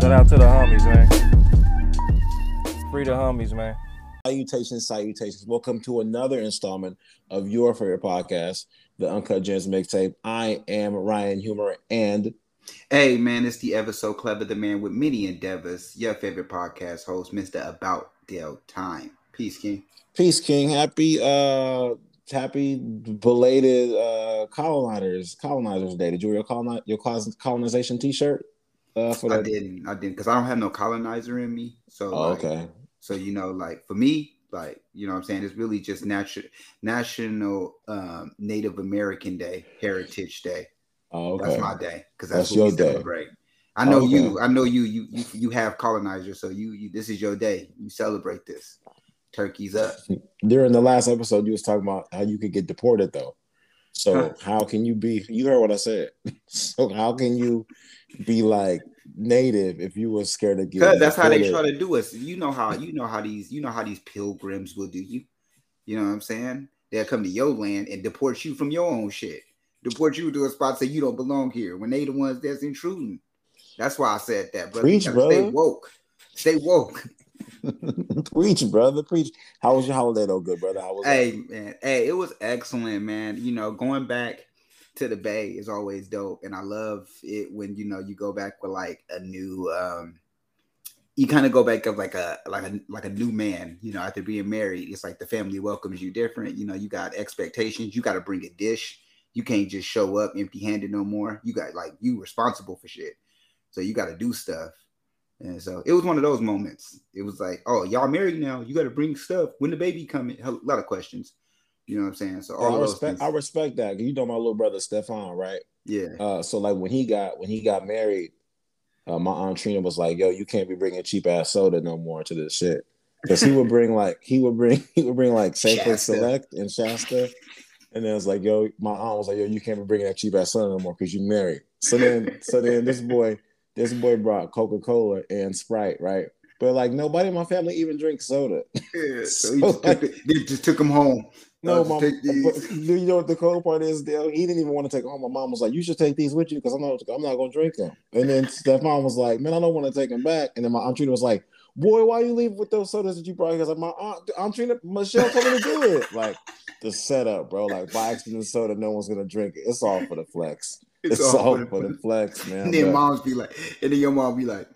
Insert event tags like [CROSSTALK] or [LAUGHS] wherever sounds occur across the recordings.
Shout out to the homies, man. Free the homies, man. Salutations, salutations. Welcome to another installment of your favorite podcast, the Uncut Gems mixtape. I am Ryan Humor and Hey man, it's the ever so clever, the man with many endeavors, your favorite podcast host, Mr. About Dale Time. Peace, King. Peace King. Happy uh happy belated uh colonizers colonizers day. Did you wear your coloni- your colonization t-shirt? Uh, for I didn't. I didn't because I don't have no colonizer in me. So oh, like, okay. So you know, like for me, like you know, what I'm saying it's really just national National um, Native American Day, Heritage Day. Oh, okay. That's my day because that's, that's your day. Celebrate. I know okay. you. I know you. You you you have colonizers, so you you. This is your day. You celebrate this. Turkey's up. [LAUGHS] During the last episode, you was talking about how you could get deported though. So how can you be? You heard what I said. [LAUGHS] so how can you be like native if you were scared to get? That's how they try to do us. You know how you know how these you know how these pilgrims will do you. You know what I'm saying? They'll come to your land and deport you from your own shit. Deport you to a spot say you don't belong here when they the ones that's intruding. That's why I said that, brother. Preach, brother. Stay woke. Stay woke. [LAUGHS] preach, brother. Preach. How was your holiday though, good brother? How was Hey that? man, hey, it was excellent, man. You know, going back to the Bay is always dope. And I love it when you know you go back with like a new um you kind of go back of like a like a like a new man, you know, after being married. It's like the family welcomes you different. You know, you got expectations, you got to bring a dish. You can't just show up empty handed no more. You got like you responsible for shit. So you got to do stuff. And so it was one of those moments. It was like, oh, y'all married now. You got to bring stuff. When the baby coming? A lot of questions. You know what I'm saying? So all I respect, I respect that. You know my little brother Stefan, right? Yeah. Uh, so like when he got when he got married, uh, my aunt Trina was like, "Yo, you can't be bringing cheap ass soda no more to this shit." Because he would bring like he would bring [LAUGHS] he would bring like Safeway Select and Shasta, and then it was like, "Yo," my aunt was like, "Yo, you can't be bringing that cheap ass soda no more because you married." So then so then this boy this boy brought Coca Cola and Sprite, right? But like nobody in my family even drinks soda. Yeah, so, [LAUGHS] so he, just took, he just took him home. No, my, but you know what the cold part is? Dale, he didn't even want to take home. My mom was like, "You should take these with you because I'm not, I'm not going to drink them." And then Stefan was like, "Man, I don't want to take them back." And then my aunt Trina was like, "Boy, why you leave with those sodas that you brought?" Because like, my aunt, aunt Trina, Michelle told me to do it. Like the setup, bro. Like by accident, soda, no one's gonna drink it. It's all for the flex. It's, it's all, all, for the flex, man. And then bro. moms be like, and then your mom be like,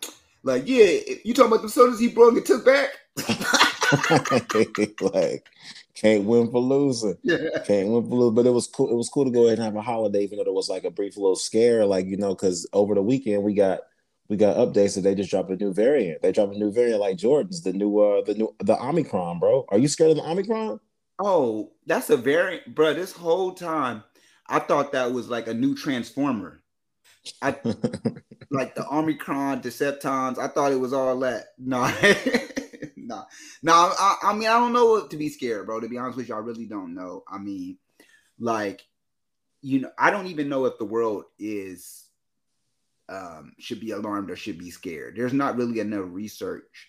like, yeah, you talking about the sodas he brought and took back? [LAUGHS] like can't win for losing. Yeah. Can't win for losing. But it was cool. It was cool to go ahead and have a holiday, even though there was like a brief little scare, like you know, because over the weekend we got we got updates that they just dropped a new variant. They dropped a new variant like Jordan's, the new uh the new the Omicron, bro. Are you scared of the Omicron? Oh, that's a variant, bro. This whole time I thought that was like a new transformer. I [LAUGHS] like the Omicron, Decepticons. I thought it was all that. No, no, no. I, I, mean, I don't know what to be scared, bro. To be honest with you, I really don't know. I mean, like, you know, I don't even know if the world is um should be alarmed or should be scared. There's not really enough research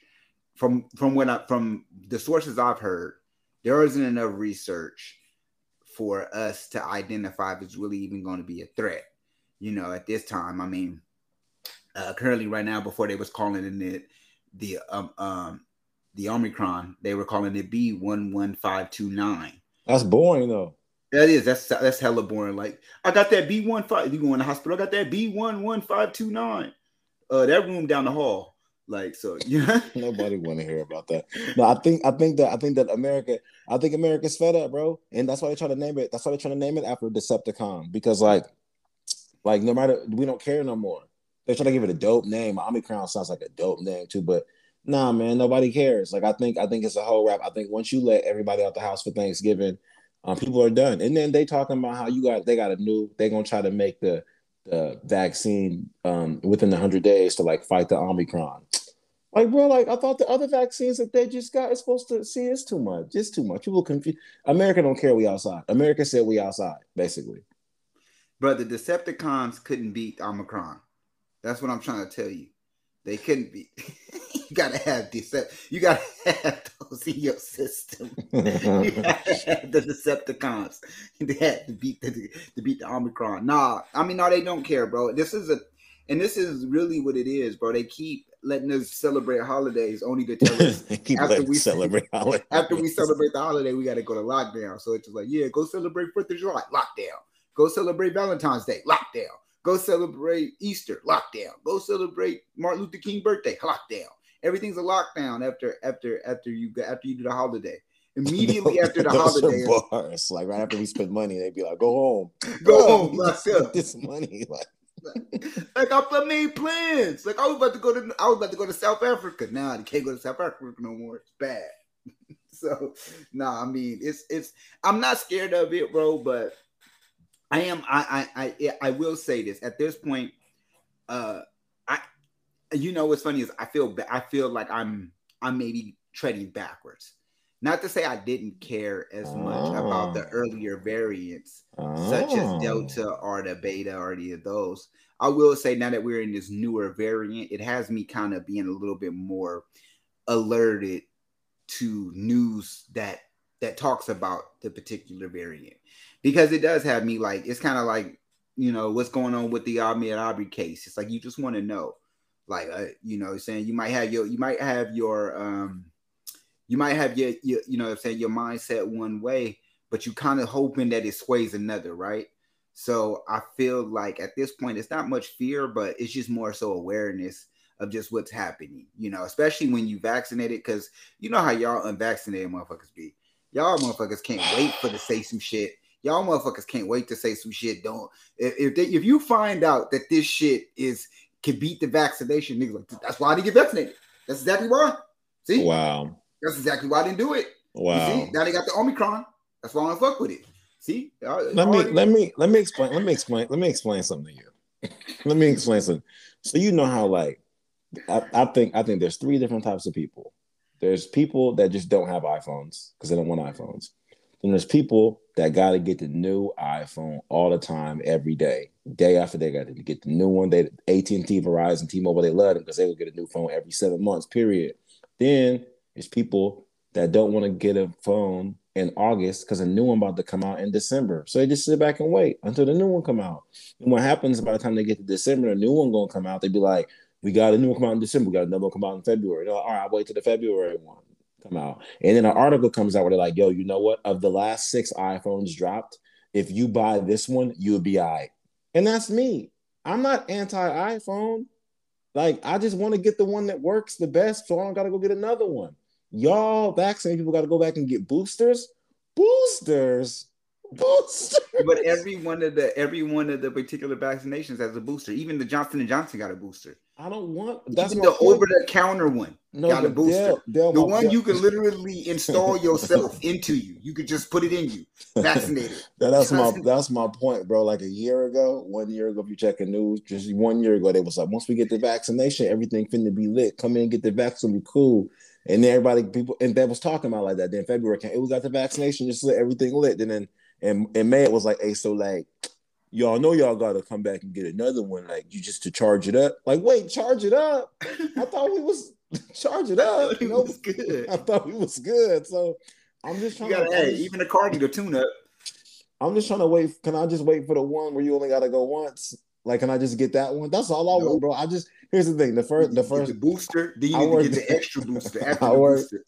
from from when I from the sources I've heard, there isn't enough research for us to identify if it's really even going to be a threat. You know, at this time, I mean, uh, currently right now, before they was calling it the um, um the Omicron, they were calling it B one one five two nine. That's boring though. That is that's that's hella boring. Like I got that B one five. You go in the hospital. I got that B one one five two nine. Uh, that room down the hall. Like so, [LAUGHS] yeah. Nobody want to hear about that. No, I think I think that I think that America, I think America's fed up, bro, and that's why they're trying to name it. That's why they're trying to name it after Decepticon because like, like no matter we don't care no more. They're trying to give it a dope name. Omicron sounds like a dope name too, but nah, man, nobody cares. Like I think I think it's a whole rap. I think once you let everybody out the house for Thanksgiving, um, people are done. And then they talking about how you got they got a new. They're gonna try to make the the vaccine um, within the hundred days to like fight the Omicron. Like, bro, like I thought the other vaccines that they just got is supposed to see it's too much. It's too much. People confuse. America don't care. We outside. America said we outside, basically. But the Decepticons couldn't beat Omicron. That's what I'm trying to tell you. They couldn't beat. [LAUGHS] you gotta have decept. You gotta have those in your system. [LAUGHS] you gotta have the Decepticons. [LAUGHS] They had to beat the to beat the Omicron. Nah, I mean, no, they don't care, bro. This is a, and this is really what it is, bro. They keep letting us celebrate holidays only to tell us [LAUGHS] [LAUGHS] after we celebrate holidays. after we celebrate the holiday, we got to go to lockdown. So it's just like, yeah, go celebrate Fourth of July, lockdown. Go celebrate Valentine's Day, lockdown. Go celebrate Easter, lockdown. Go celebrate Martin Luther King birthday, lockdown. Everything's a lockdown after after after you after you do the holiday. Immediately [LAUGHS] after the Those holiday, bars. Like right after we spend money, they'd be like, "Go home, Go Bro, home, spent this money." Like, [LAUGHS] like I made plans. Like I was about to go to I was about to go to South Africa. Now I can't go to South Africa no more. It's bad. [LAUGHS] so nah, I mean it's it's I'm not scared of it, bro, but I am I I I I will say this at this point, uh I you know what's funny is I feel I feel like I'm I'm maybe treading backwards. Not to say I didn't care as much about the Oh. earlier variants such as oh. Delta or the Beta or any of those. I will say now that we're in this newer variant, it has me kind of being a little bit more alerted to news that that talks about the particular variant because it does have me like it's kind of like you know what's going on with the Ahmaud Arbery case. It's like you just want to know, like uh, you know, saying you might have your you might have your um you might have your, your you know I'm saying your mindset one way, but you kind of hoping that it sways another, right? So I feel like at this point it's not much fear, but it's just more so awareness of just what's happening, you know, especially when you vaccinated, because you know how y'all unvaccinated motherfuckers be. Y'all motherfuckers can't wait for to say some shit. Y'all motherfuckers can't wait to say some shit. Don't if if, they, if you find out that this shit is can beat the vaccination, niggas like that's why I didn't get vaccinated. That's exactly why. See, Wow, that's exactly why I didn't do it. Wow. see, now they got the Omicron. That's why I don't fuck with it. See, let me let me let me explain let me explain let me explain something to you. [LAUGHS] Let me explain something. So you know how like I, I think i think there's three different types of people. There's people that just don't have iphones because they don't want iphones. Then there's people that got to get the new iphone all the time every day. Day after day got to get the new one. They at&t verizon t-mobile they love them because they will get a new phone every seven months period. Then there's people that don't want to get a phone in August because a new one about to come out in December. So they just sit back and wait until the new one come out. And what happens by the time they get to December, the new one gonna come out. They be like, "We got a new one come out in December. We got another one come out in February." They're like, "All right, I'll wait till the February one come out." And then an article comes out where they're like, "Yo, you know what? Of the last six iPhones dropped, if you buy this one, you'll be all right." And that's me. I'm not anti iPhone. Like I just want to get the one that works the best, so I don't gotta go get another one. Y'all vaccinated people got to go back and get boosters. Boosters, boosters. but every one of the every one of the particular vaccinations has a booster. Even the Johnson and Johnson got a booster. I don't want. That's Even the over the counter one No, got a booster. Dale- Dale, The one Dale- you can literally install [LAUGHS] yourself into you. You could just put it in you. Vaccinated. [LAUGHS] That- that's my that's my point, bro. Like a year ago, one year ago, if you check the news, just one year ago, they was like, once we get the vaccination, everything finna be lit. Come in and get the vaccine, be cool. And then everybody, people, and that was talking about like that. Then February came, hey, we got the vaccination, just let everything lit. And then and in May, it was like, hey, so like, y'all know y'all gotta come back and get another one, like you just to charge it up. Like, wait, charge it up? I thought we was [LAUGHS] charge it [LAUGHS] up. It Nope. was good. [LAUGHS] I thought we was good. So I'm just You trying gotta, to. hey, even the car need a tune up. I'm just trying to wait. Can I just wait for the one where you only gotta go once? Like, can I just get that one? That's all I Nope. want, bro. I just here's the thing. The first, the first, the booster, then you I worked- get the extra booster [LAUGHS] after I worked- booster.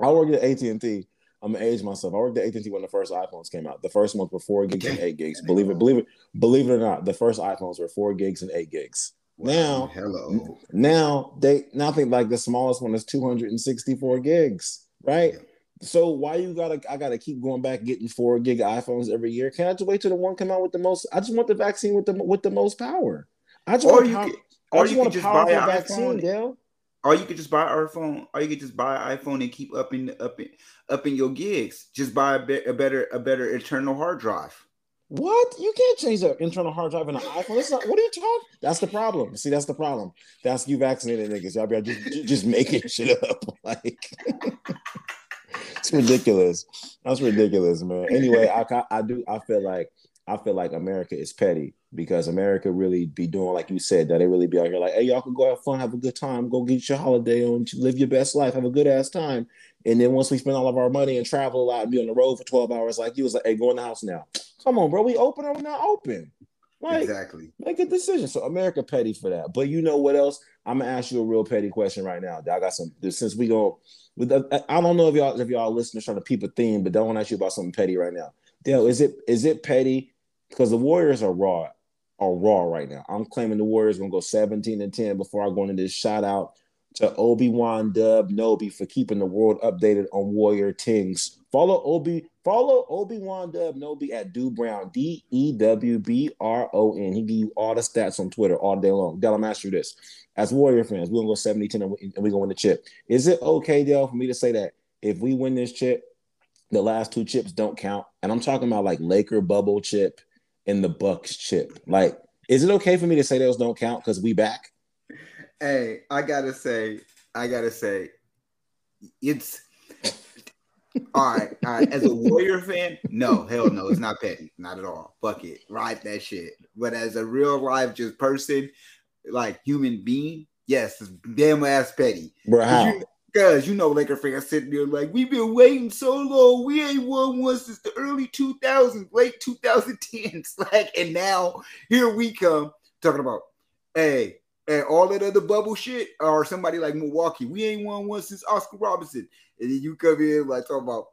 I worked at AT and T. I'm gonna age myself. I worked at AT and T when the first iPhones came out. The first ones were four gigs and eight gigs. Believe it, believe it, believe it or not, the first iPhones were four gigs and eight gigs. Now, hello. now they now I think like the smallest one is 264 gigs, right? So why you gotta I gotta keep going back getting four gig iPhones every year? Can I just wait till the one come out with the most? I just want the vaccine with the with the most power. I just Or want, you pow- could, or just you could just buy an vaccine, iPhone. Dale. Or you could just buy our phone. Or you could just buy an iPhone and keep up in up in up in your gigs. Just buy a, be, a better a better internal hard drive. What? You can't change the internal hard drive in an iPhone. That's not. What are you talking? That's the problem. See, that's the problem. That's you vaccinated niggas. Y'all be just- just making shit up. [LAUGHS] Like [LAUGHS] [LAUGHS] it's ridiculous. That's ridiculous, man. Anyway, I I do. I feel like I feel like America is petty because America really be doing like you said that they really be out here like, hey, y'all can go have fun, have a good time, go get your holiday on, live your best life, have a good ass time. And then once we spend all of our money and travel a lot and be on the road for 12 hours, like you was like, hey, go in the house now. Come on, bro. We open or we not open? Like, exactly. make a decision. So America petty for that. But you know what else? I'm gonna ask you a real petty question right now. I got some since we go with I don't know if y'all if y'all listeners trying to peep a theme, but don't want to ask you about something petty right now. Dale, is it is it petty? Because the Warriors are raw, are raw right now. I'm claiming the Warriors gonna go 17 and 10 before I go into this shout out to Obi-Wan Dub Nobi for keeping the world updated on Warrior Tings. Follow Obi, follow Obi-Wan Dub Nobi at Do Brown, D-E-W-B-R-O-N. He give you all the stats on Twitter all day long. Dell, I'm asking you this. As Warrior fans, we're gonna go 70-10 and we- and we're gonna win the chip. Is it okay, Dell, for me to say that if we win this chip, the last two chips don't count? And I'm talking about like Laker bubble chip and the Bucks chip. Like, is it okay for me to say those don't count because we back? Hey, I gotta say, I gotta say, it's all right. All right. As a [LAUGHS] Warrior fan, no, hell no, it's not petty, not at all. Fuck it, ride that shit. But as a real life just person, like human being, yes, it's damn ass petty. Bro, how? Because you know, Laker fans sitting there like, we've been waiting so long. We ain't won one since the early 2000s, late 2010s. [LAUGHS] Like, and now here we come talking about, hey, and all that other bubble shit, or somebody like Milwaukee, we ain't won one since Oscar Robinson. And then you come in like talking about,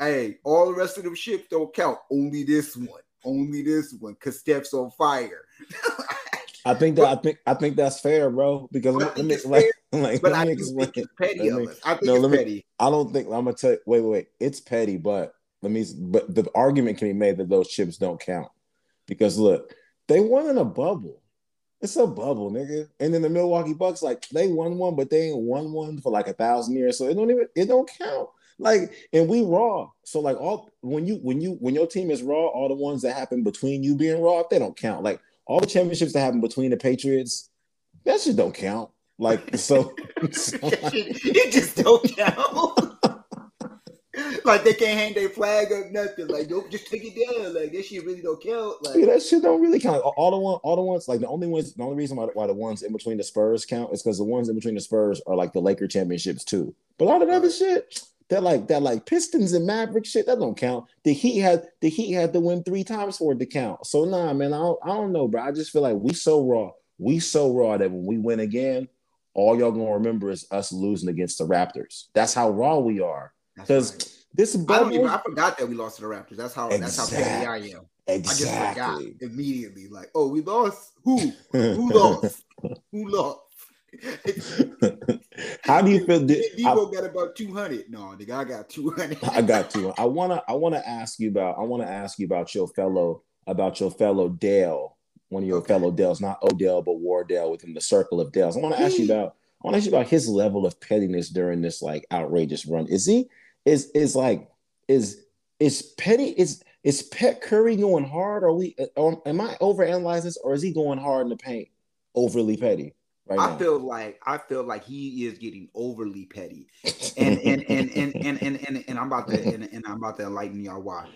hey, all the rest of them shit don't count. Only this one. Only this one. Cause Steph's on fire. I think that I think I think that's fair, bro. Because let me, like, fair, like, But let I me explain. think it's [LAUGHS] petty Let me- I think no, let me- petty. I don't think I'm gonna tell you. Wait, wait, wait. It's petty, but let me. But the argument can be made that those chips don't count because look, they won in a bubble. It's a bubble, nigga. And then the Milwaukee Bucks, like they won one, but they ain't won one for like a thousand years, so it don't even it don't count. Like, and we raw. So like all when you when you when your team is raw, all the ones that happen between you being raw, they don't count. Like all the championships that happen between the Patriots, that shit don't count. Like so, [LAUGHS] so shit- [LAUGHS] it just don't count. [LAUGHS] [LAUGHS] like they can't hang their flag up, nothing. Like, don't just take it down. Like that shit really don't count. Yeah, that shit don't really count. All- the one, all the ones, like the only ones, the only reason why, why the ones in between the Spurs count is because the ones in between the Spurs are like the Laker championships too. But all that other shit, that like that like Pistons and Maverick shit, that don't count. The Heat had the Heat had to win three times for it to count. So nah, man, I don't, I don't know, bro. I just feel like we so raw, we so raw that when we win again, all y'all gonna remember is us losing against the Raptors. That's how raw we are. Because. This I even. I forgot that we lost to the Raptors. That's how. That's how petty I am. Exactly. I just forgot immediately. Like, oh, we lost. Who? Who [LAUGHS] lost? Who lost? [LAUGHS] How do you feel? [LAUGHS] Did, I, Deebo got about two hundred. No, nigga, I got two hundred. I got two. I wanna. I wanna ask you about. I wanna ask you about your fellow. About your fellow Dale. One of your Okay. fellow Dales, not Odell, but Wardell within the circle of Dales. I want to ask you about. I want to ask you about his level of pettiness during this like outrageous run. Is he? Is is like is is petty? Is is Pet Curry going hard? Are we? Uh, or am I overanalyzing this, or is he going hard in the paint? Overly petty right I now. feel like I feel like he is getting overly petty, and and and and and and, and, and I'm about to and, and I'm about to enlighten y'all why.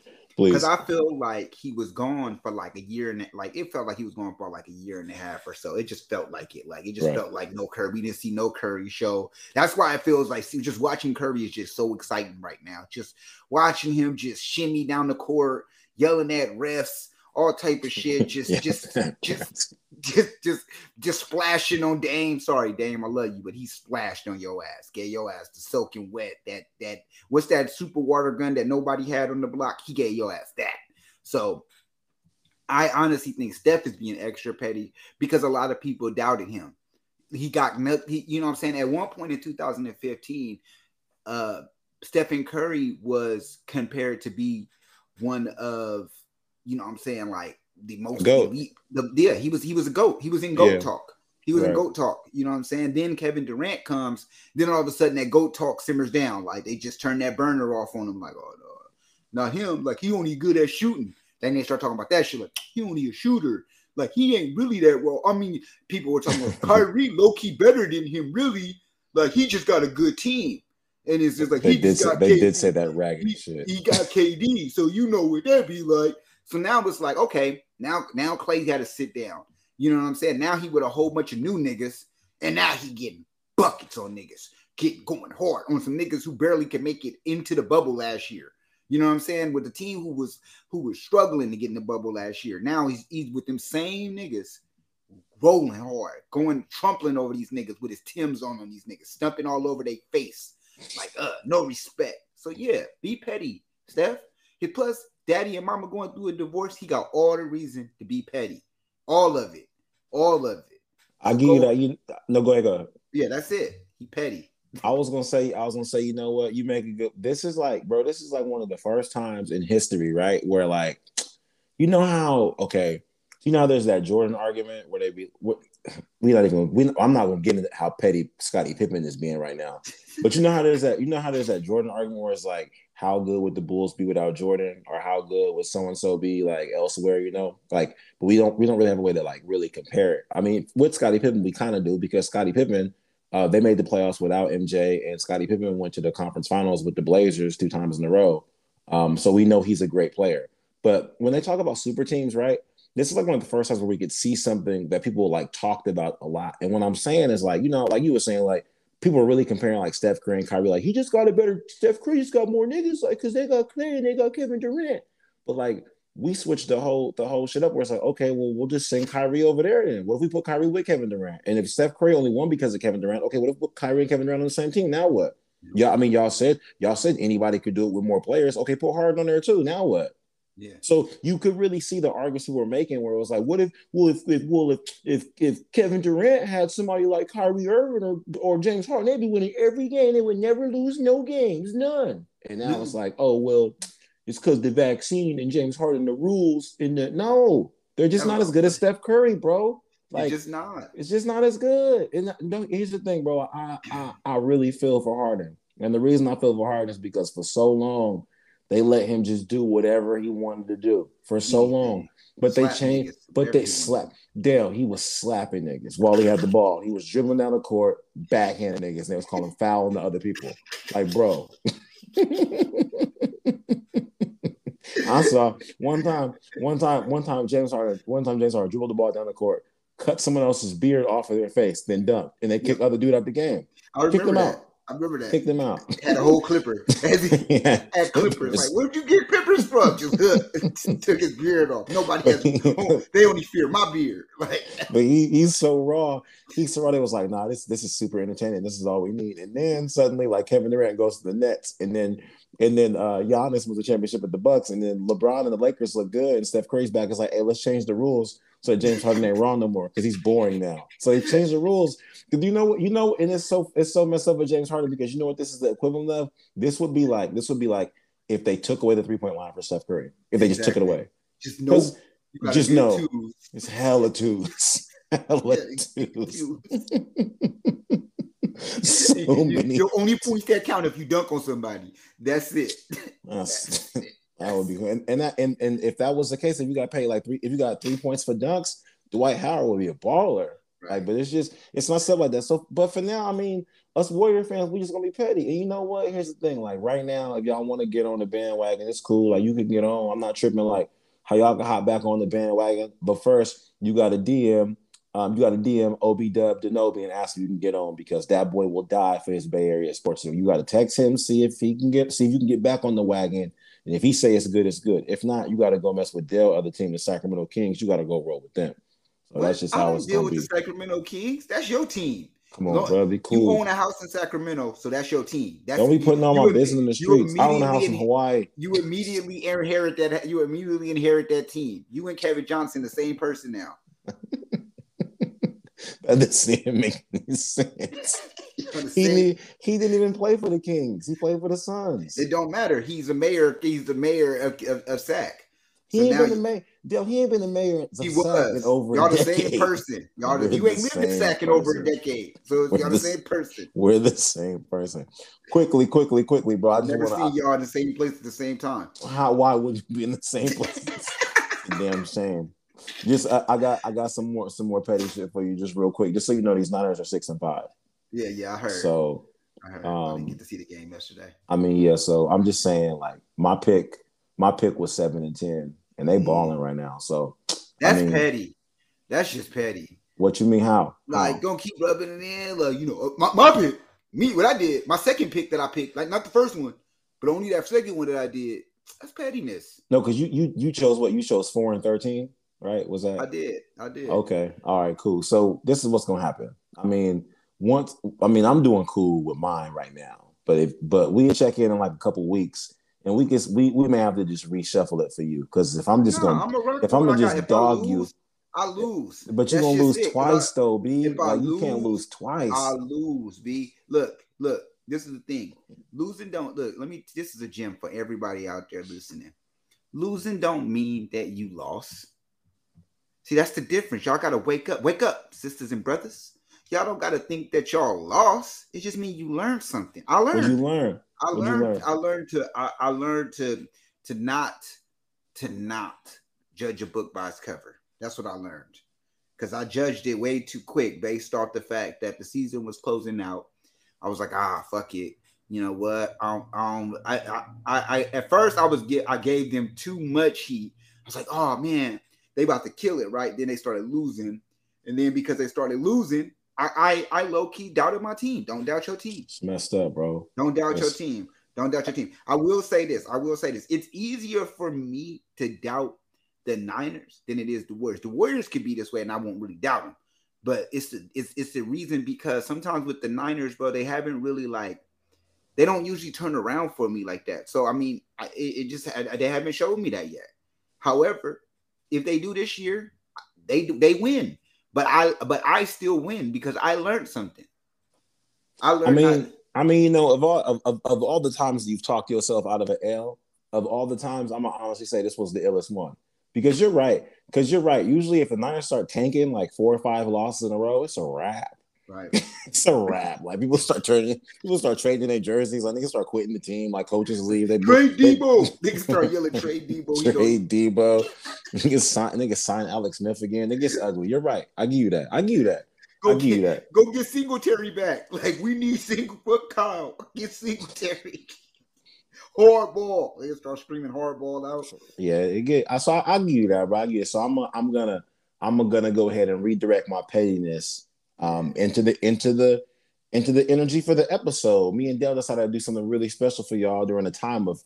Because I feel like he was gone for like a year and like it felt like he was gone for like a year and a half or so. It just felt like it. Like it just right. felt like no Curry. We didn't see no Curry show. That's why it feels like see, just watching Curry is just so exciting right now. Just watching him just shimmy down the court, yelling at refs, all type of shit. [LAUGHS] Just, yeah. just, just, [LAUGHS] just, just, just splashing on Dame. Sorry, Dame, I love you, but he splashed on your ass. Gave your ass the soaking wet. That, that, what's that super water gun that nobody had on the block? He gave your ass that. So I honestly think Steph is being extra petty because a lot of people doubted him. He got, he, you know what I'm saying? At one point in 2015, uh, Stephen Curry was compared to be one of you know what I'm saying, like the most goat. Elite, the, yeah, he was he was a goat. He was in goat yeah. talk. He was right. in goat talk. You know what I'm saying? Then Kevin Durant comes. Then all of a sudden that goat talk simmers down. Like they just turn that burner off on him. Like oh no, not him. Like he only good at shooting. Then they start talking about that shit. Like he only a shooter. Like he ain't really that well. I mean, people were talking about [LAUGHS] Kyrie low key better than him. Really, like he just got a good team. And it's just like they he did. Say, they did say that ragged he, shit. He got KD, so you know what that be like. So now it's like, okay, now now Clay got to sit down. You know what I'm saying? Now he with a whole bunch of new niggas, and now he getting buckets on niggas, get going hard on some niggas who barely can make it into the bubble last year. You know what I'm saying? With the team who was who was struggling to get in the bubble last year. Now he's he's with them same niggas rolling hard, going trampling over these niggas with his Tim's on on these niggas, stumping all over their face. Like, uh, no respect. So yeah, be petty, Steph. Plus, daddy and mama going through a divorce, he got all the reason to be petty. All of it. All of it. I give you that. You no go ahead, go ahead. Yeah, that's it. He petty. I was gonna say, I was gonna say, you know what? You make a good. This is like, bro. This is like one of the first times in history, right? Where like, you know how okay, you know, there's that Jordan argument where they be. What, we not even. We, I'm not gonna get into how petty Scottie Pippen is being right now. But you know how there's that. You know how there's that Jordan argument where it's like, how good would the Bulls be without Jordan, or how good would so and so be like elsewhere? You know, like, but we don't. We don't really have a way to like really compare it. I mean, with Scottie Pippen, we kind of do because Scottie Pippen. Uh, they made the playoffs without MJ, and Scottie Pippen went to the conference finals with the Blazers two times in a row. Um, so we know he's a great player. But when they talk about super teams, right? this is like one of the first times where we could see something that people like talked about a lot. And what I'm saying is like, you know, like you were saying, like people are really comparing like Steph Curry and Kyrie, like he just got a better Steph Curry just got more niggas, like because they got Clay and they got Kevin Durant. But like we switched the whole the whole shit up where it's like, okay, well, we'll just send Kyrie over there then. What if we put Kyrie with Kevin Durant? And if Steph Curry only won because of Kevin Durant, okay, what if we put Kyrie and Kevin Durant on the same team? Now what? Yeah, I mean, y'all said y'all said anybody could do it with more players. Okay, put Harden on there too. Now what? Yeah. So you could really see the arguments who were making where it was like, what if, well, if, if well, if, if, if Kevin Durant had somebody like Kyrie Irving or, or James Harden, they'd be winning every game. They would never lose no games, none. And now it's like, oh, well, it's because the vaccine and James Harden, the rules in the, no, they're just not as good as Steph Curry, bro. Like, it's just not. It's just not as good. And no, here's the thing, bro. I, I, I really feel for Harden. And the reason I feel for Harden is because for so long, they let him just do whatever he wanted to do for so long. But they changed, but they slapped Dale. He was slapping niggas while he had the ball. He was dribbling down the court, backhanding niggas, and they was calling fouling to other people. Like, bro. [LAUGHS] I saw one time, one time, one time James Harden, one time James Harden dribbled the ball down the court, cut someone else's beard off of their face, then dunked, and they kicked other dude out the game. I kicked them that. out. I remember that. Kick them out. Had a whole clipper. [LAUGHS] yeah. Had clippers. Like, where'd you get clippers from? Just [LAUGHS] took his beard off. Nobody has. They only fear my beard. [LAUGHS] Like, but he, he's so raw. He's so raw. They was like, nah, this this is super entertaining. This is all we need. And then suddenly, like Kevin Durant goes to the Nets, and then and then uh Giannis was the championship at the Bucks, and then LeBron and the Lakers look good, and Steph Curry's back. It's like, hey, let's change the rules so James Harden ain't wrong no more because he's boring now. So they changed the rules. Because you know what? You know, and it's so it's so messed up with James Harden because you know what this is the equivalent of? This would be like this would be like if they took away the three point line for Steph Curry. If they just took it away. Just no. Just no. Twos. It's hella twos. [LAUGHS] hella yeah, twos. [LAUGHS] so many. Your only points that count if you dunk on somebody. That's it. [LAUGHS] That's, That's it. That would be and and, that, and and if that was the case, if you got paid like three, if you got three points for dunks, Dwight Howard would be a baller. Right. Like, but it's just it's not stuff like that. So, but for now, I mean, us Warrior fans, we just gonna be petty. And you know what? Here's the thing: like right now, if y'all want to get on the bandwagon, it's cool. Like you can get on. I'm not tripping. Like how y'all can hop back on the bandwagon. But first, you got to DM. Um, you got to DM OB Dub Denobi and ask if you can get on because that boy will die for his Bay Area sports team. You got to text him, see if he can get, see if you can get back on the wagon. And if he say it's good, it's good. If not, you got to go mess with Dale, other team, the Sacramento Kings. You got to go roll with them. So that's just how it's deal with be. the Sacramento Kings. That's your team. Come on, bro, be cool. You own a house in Sacramento, so that's your team. That's Don't be putting all my business in the streets. I own a house in Hawaii. You immediately inherit that. You immediately inherit that team. You and Kevin Johnson, the same person now. [LAUGHS] that doesn't make any sense. [LAUGHS] he, need, he didn't even play for the Kings. He played for the Suns. It don't matter. He's the mayor. He's the mayor of, of, of SAC. He so ain't been the mayor. He ain't been the mayor. He was over. Y'all the same person. Y'all, the, you ain't lived in Sac in over a decade, so We're y'all the, same person. We're the same person. Quickly, quickly, quickly, bro. I just never wanna, seen y'all in the same place at the same time. How? Why would you be in the same [LAUGHS] place? damn shame. Just I, I, got I got some more some more petty shit for you, just real quick, just so you know these Niners are six and five. Yeah, yeah, I heard. So I heard. Um, I didn't um, get to see the game yesterday. I mean, yeah. So I'm just saying, like my pick, my pick was seven and ten and they mm-hmm. balling right now. So that's I mean, petty. That's just petty. What you mean? How? Like, how? don't keep rubbing it in. Like, you know, my, my pick, me, what I did, my second pick that I picked, like not the first one, but only that second one that I did. That's pettiness. No, because you you you chose what you chose four and thirteen, right? Was that? I did. I did. Okay. All right. Cool. So this is what's gonna happen. I mean, once I mean, I'm doing cool with mine right now, but if but we check in in like a couple weeks and we can we we may have to just reshuffle it for you because if I'm just no, gonna I'm if I'm gonna just dog lose, you, I lose. But you're gonna lose it. twice I, though, B. Like you can't lose twice. I lose, B. Look, look. This is the thing. Losing don't look. Let me. This is a gem for everybody out there listening. Losing don't mean that you lost. See, that's the difference. Y'all gotta wake up. Wake up, sisters and brothers. Y'all don't gotta think that y'all lost. It just means you learned something. I learned. What you learn? I learned learn? I learned to I, I, learned to to not to not judge a book by its cover. That's what I learned. Because I judged it way too quick based off the fact that the season was closing out. I was like, ah, fuck it. You know what? Um, um, I, I, I, at first I was get, I gave them too much heat. I was like, oh man, they about to kill it, right? Then they started losing, and then because they started losing, I, I, I low key doubted my team. Don't doubt your team. It's messed up, bro. Don't doubt it's... your team. Don't doubt your team. I will say this. I will say this. It's easier for me to doubt the Niners than it is the Warriors. The Warriors could be this way, and I won't really doubt them. But it's the it's it's the reason because sometimes with the Niners, bro, they haven't really like they don't usually turn around for me like that. So I mean, I, it, it just I, they haven't showed me that yet. However, if they do this year, they they win. But I but I still win because I learned something. I learned. I mean, I, I mean, you know, of all of, of, of, all the times you've talked yourself out of an L, of all the times, I'm gonna honestly say this was the illest one. Because you're right. Because you're right. Usually, if the Niners start tanking like four or five losses in a row, it's a wrap. Right. [LAUGHS] it's a wrap. Like people start turning, people start trading their jerseys. Like niggas start quitting the team. Like coaches leave. They trade Deebo. [LAUGHS] Niggas start yelling trade Deebo. Trade Deebo. Niggas sign. Niggas sign Alex Smith again. It gets ugly. You're right. I give you that. I give you that. Go I give get, you that. Go get Singletary back. [LAUGHS] Like we need single. What Kyle? Get Singletary. Hardball. They start screaming hardball out. Yeah, it get. I saw. I give you that, bro. I get. It. So I'm. A, I'm gonna. I'm gonna go ahead and redirect my pettiness um, into the into the into the energy for the episode. Me and Dale decided to do something really special for y'all during a time of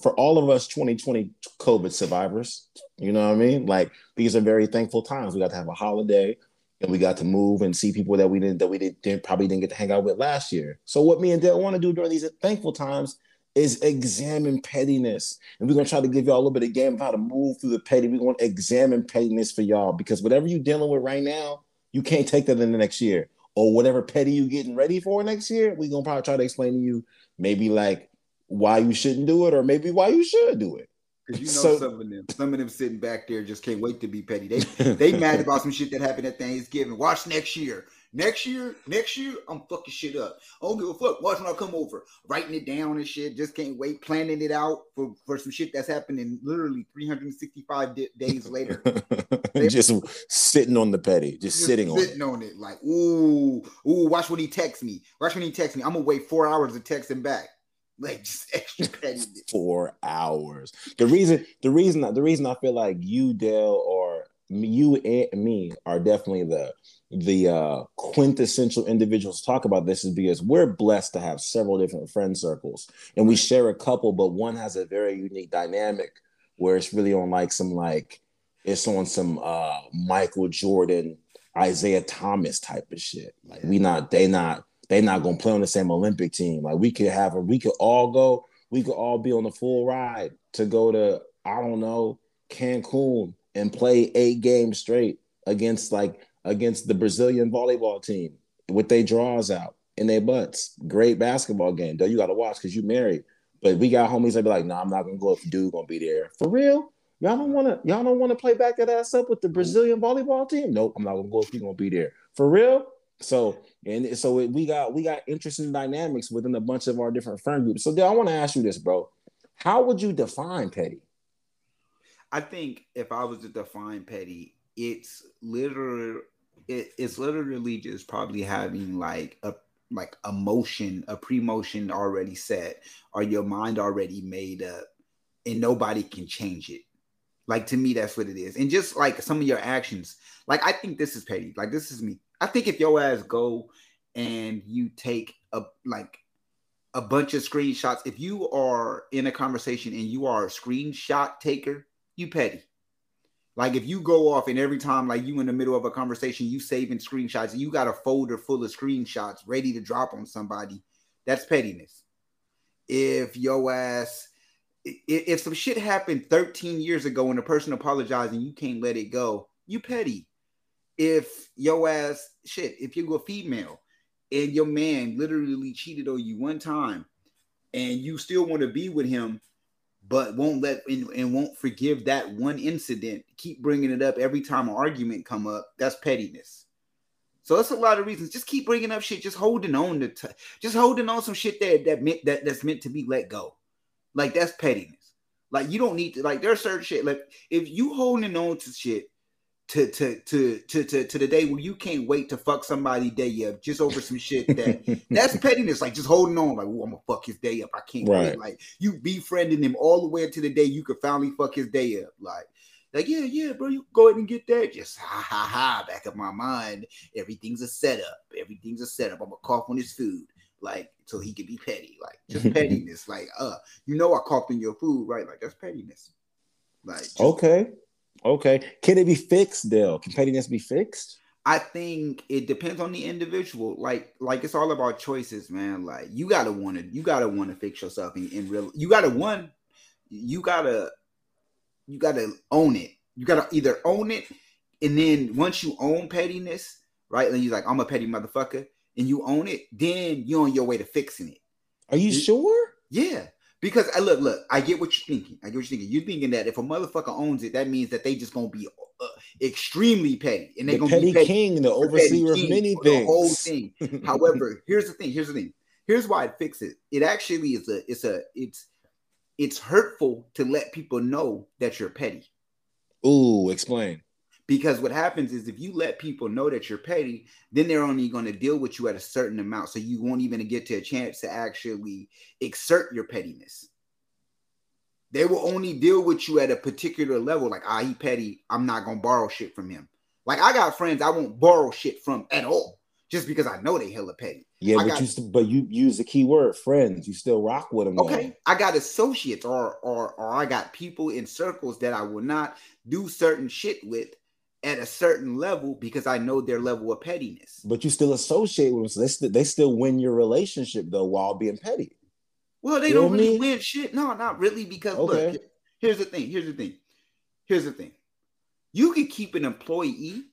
for all of us 2020 COVID survivors. You know what I mean? Like these are very thankful times. We got to have a holiday and we got to move and see people that we didn't that we didn't probably didn't get to hang out with last year. So what me and Dale want to do during these thankful times is examine pettiness. And we're gonna try to give y'all a little bit of game of how to move through the petty. We're gonna examine pettiness for y'all because whatever you're dealing with right now, you can't take that in the next year. Or whatever petty you getting ready for next year, we're gonna probably try to explain to you maybe like why you shouldn't do it, or maybe why you should do it. Because you know so, some of them, some of them sitting back there just can't wait to be petty. They they mad about some shit that happened at Thanksgiving. Watch next year. Next year, next year, I'm fucking shit up. I don't give a fuck. Watch when I come over, writing it down and shit. Just can't wait, planning it out for for some shit that's happening literally 365 d- days later. [LAUGHS] just sitting on the petty, just, just sitting, sitting on, on it. Like, ooh, ooh, watch when he texts me. Watch when he texts me. I'm gonna wait four hours to text him back. Like just [LAUGHS] extra petty. four hours. The reason, the reason, the reason I feel like you, Dale, or you and me are definitely the the uh, quintessential individuals to talk about this is because we're blessed to have several different friend circles and we share a couple, but one has a very unique dynamic where it's really on like some like it's on some uh Michael Jordan, isaiah Thomas type of shit. Like we not they not they not gonna play on the same Olympic team. Like we could have a we could all go, we could all be on the full ride to go to I don't know Cancun and play eight games straight against like against the Brazilian volleyball team with their draws out in their butts. Great basketball game. Though you got to watch because you married. But we got homies that be like, "No, nah, I'm not gonna go if dude gonna be there for real." Y'all don't want to. Y'all don't want to play back that ass up with the Brazilian volleyball team. Nope, I'm not gonna go if you gonna be there for real. So and so we got we got interesting dynamics within a bunch of our different friend groups. So I want to ask you this, bro. How would you define petty? I think if I was to define petty, it's literally it, it's literally just probably having like a like a motion, a pre-motion already set, or your mind already made up, and nobody can change it. Like to me, that's what it is. And just like some of your actions, like I think this is petty. Like this is me. I think if your ass go and you take a like a bunch of screenshots, if you are in a conversation and you are a screenshot taker, you petty. Like if you go off and every time, like you in the middle of a conversation, you saving screenshots, you got a folder full of screenshots ready to drop on somebody, that's pettiness. If your ass, if some shit happened 13 years ago and the person apologized and you can't let it go, you petty. If your ass shit, if you're a female and your man literally cheated on you one time and you still want to be with him but won't let and, and, won't forgive that one incident. Keep bringing it up every time an argument come up. That's pettiness. So that's a lot of reasons. Just keep bringing up shit. Just holding on to t- just holding on some shit that that meant that that's meant to be let go. Like that's pettiness. Like you don't need to like there's certain shit like if you holding on to shit to to to to to, to the day where you can't wait to fuck somebody day up just over some shit that [LAUGHS] that's pettiness, like just holding on, like, oh, I'm gonna fuck his day up. I can't right. wait. Like you befriending him all the way until the day you could finally fuck his day up. Like, like, yeah, yeah, bro, you go ahead and get that. Just ha ha ha, back of my mind. Everything's a setup. Everything's a setup. I'm gonna cough on his food. Like, so he can be petty. Like, just [LAUGHS] pettiness. Like, uh, you know I coughed in your food, right? Like, that's pettiness. Like, just, okay. Okay. Can it be fixed, Dale? Can pettiness be fixed? I think it depends on the individual. Like, like it's all about choices, man. Like you gotta want to, you gotta want to fix yourself in, real. You gotta one, you gotta, you gotta own it. You gotta either own it, and then once you own pettiness, right? And you're like, I'm a petty motherfucker, and you own it, then you're on your way to fixing it. Are you, you sure? Yeah. Because I look, look, I get what you're thinking. I get what you're thinking. You're thinking that if a motherfucker owns it, that means that they just gonna be uh, extremely petty, and they're the gonna petty be petty, king, the overseer of many things. The whole thing. [LAUGHS] However, here's the thing. Here's the thing. Here's why it fixes it. It actually is a. It's a. It's. It's hurtful to let people know that you're petty. Ooh, explain. Because what happens is if you let people know that you're petty, then they're only going to deal with you at a certain amount. So you won't even get to a chance to actually exert your pettiness. They will only deal with you at a particular level. Like, ah, he petty. I'm not gonna borrow shit from him. Like, I got friends I won't borrow shit from at all, just because I know they hella petty. Yeah, I but got, you st- but you use the key word friends. You still rock with them. Okay, though. I got associates, or or or I got people in circles that I will not do certain shit with at a certain level because I know their level of pettiness. But you still associate with them, so they, st- they still win your relationship though while being petty. Well, they you don't really win shit. No, not really. Because okay. look, here's the thing. Here's the thing. Here's the thing. You can keep an employee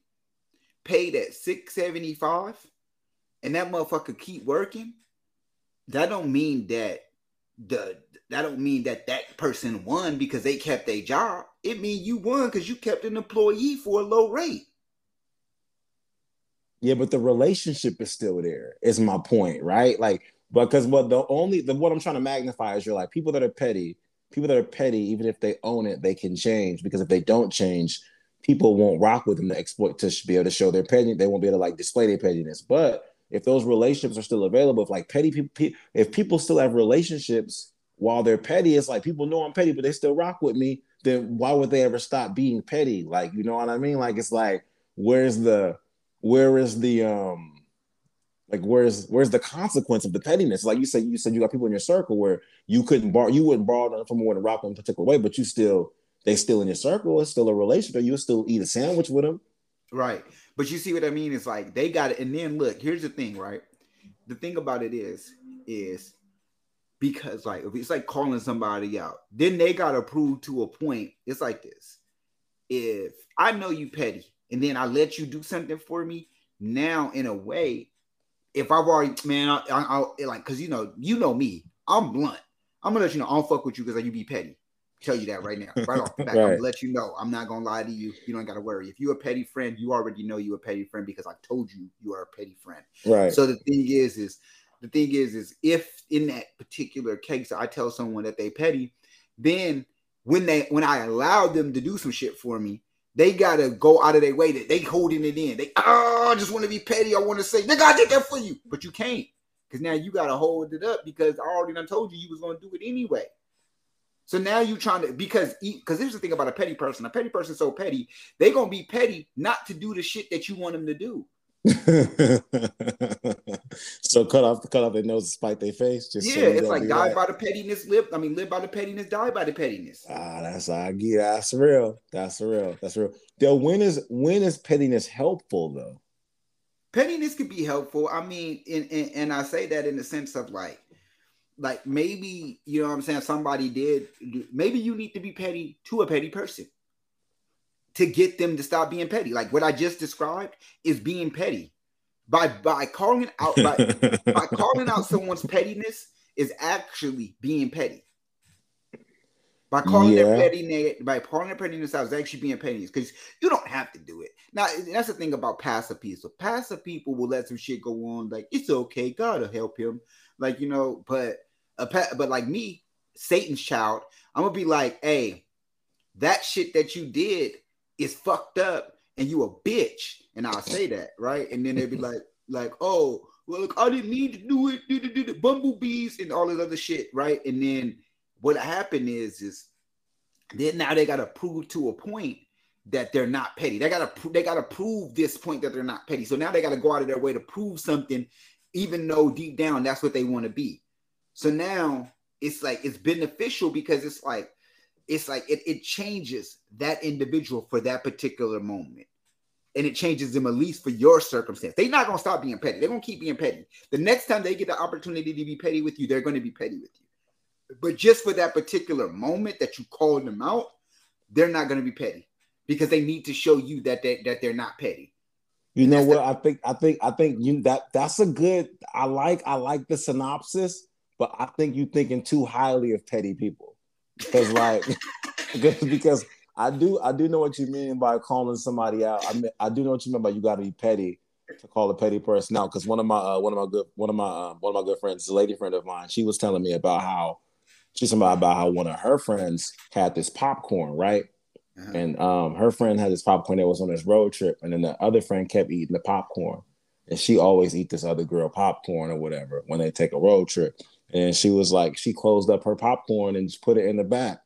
paid at 675 and that motherfucker keep working. That don't mean that the that don't mean that that person won because they kept their job. It mean you won because you kept an employee for a low rate. Yeah, but the relationship is still there. Is my point, right? Like, because what the only the what I'm trying to magnify is you're like people that are petty, people that are petty, even if they own it, they can change. Because if they don't change, people won't rock with them to exploit to be able to show their petty. They won't be able to like display their pettiness. But if those relationships are still available, if like petty people, if people still have relationships while they're petty, it's like people know I'm petty, but they still rock with me. Then why would they ever stop being petty? Like, you know what I mean? Like, it's like, where's the, where is the, um, like where's where's the consequence of the pettiness? Like you said, you said you got people in your circle where you couldn't borrow, you wouldn't borrow them from more to rock in a particular way, but you still they still in your circle. It's still a relationship. You still eat a sandwich with them, right? But you see what I mean? It's like they got it. And then look, here's the thing, right? The thing about it is, is because like if it's like calling somebody out, then they gotta prove to a point. It's like this: if I know you petty, and then I let you do something for me, now in a way if I've already man, I, I, I like because you know you know me, I'm blunt. I'm gonna let you know I don't fuck with you because you be petty. Tell you that right now, right off the [LAUGHS] bat. right. I'm gonna let you know I'm not gonna lie to you. You don't gotta worry. If you're a petty friend, you already know you're a petty friend because I told you you are a petty friend. Right. So the thing is, is the thing is, is if in that particular case I tell someone that they petty, then when they when I allow them to do some shit for me, they gotta go out of their way. That they holding it in. They oh, I just want to be petty. I want to say, nigga, I did that for you, but you can't because now you gotta hold it up because I already done told you you was gonna do it anyway. So now you trying to because because here's the thing about a petty person. A petty person so petty, they gonna be petty not to do the shit that you want them to do. [LAUGHS] so cut off cut off their nose to spite their face. Just yeah, so it's like die right. by the pettiness, live. I mean, live by the pettiness, die by the pettiness. Ah, that's I get. That's real. That's real. That's real. Though when is when is pettiness helpful though? Pettiness could be helpful. I mean, and, in, and I say that in the sense of like, like maybe you know what I'm saying. Somebody did. Maybe you need to be petty to a petty person to get them to stop being petty. Like what I just described is being petty. By by calling out by, [LAUGHS] by calling out someone's pettiness is actually being petty. By calling yeah. their pettiness, by calling their pettiness out is actually being petty because you don't have to do it. Now that's the thing about passive people. Passive people will let some shit go on, like it's okay, God'll help him. Like you know, but a pa- but like me, Satan's child, I'm gonna be like, hey, that shit that you did is fucked up and you a bitch. And I'll say that, right? And then they'd be like, [LAUGHS] like, oh, well, look, I didn't need to do it, do, do, do, bumblebees and all this other shit, right? And then what happened is, is then now they gotta prove to a point that they're not petty. They gotta they gotta prove this point that they're not petty. So now they gotta go out of their way to prove something, even though deep down that's what they want to be. So now it's like it's beneficial because it's like it's like it, it changes that individual for that particular moment. And it changes them at least for your circumstance. They're not gonna stop being petty. They're gonna keep being petty. The next time they get the opportunity to be petty with you, they're gonna be petty with you. But just for that particular moment that you called them out, they're not gonna be petty because they need to show you that they, that they're not petty. You know what? The- I think I think I think you that that's a good. I like I like the synopsis, but I think you're thinking too highly of petty people because like [LAUGHS] because, I do I do know what you mean by calling somebody out. I mean I do know what you mean by you got to be petty to call a petty person out. Because one of my uh, one of my good one of my uh, one of my good friends, a lady friend of mine, she was telling me about how she's talking about how one of her friends had this popcorn, right? Uh-huh. And um, her friend had this popcorn that was on this road trip, and then the other friend kept eating the popcorn, and she always eat this other girl popcorn or whatever when they take a road trip. And she was like, she closed up her popcorn and just put it in the back.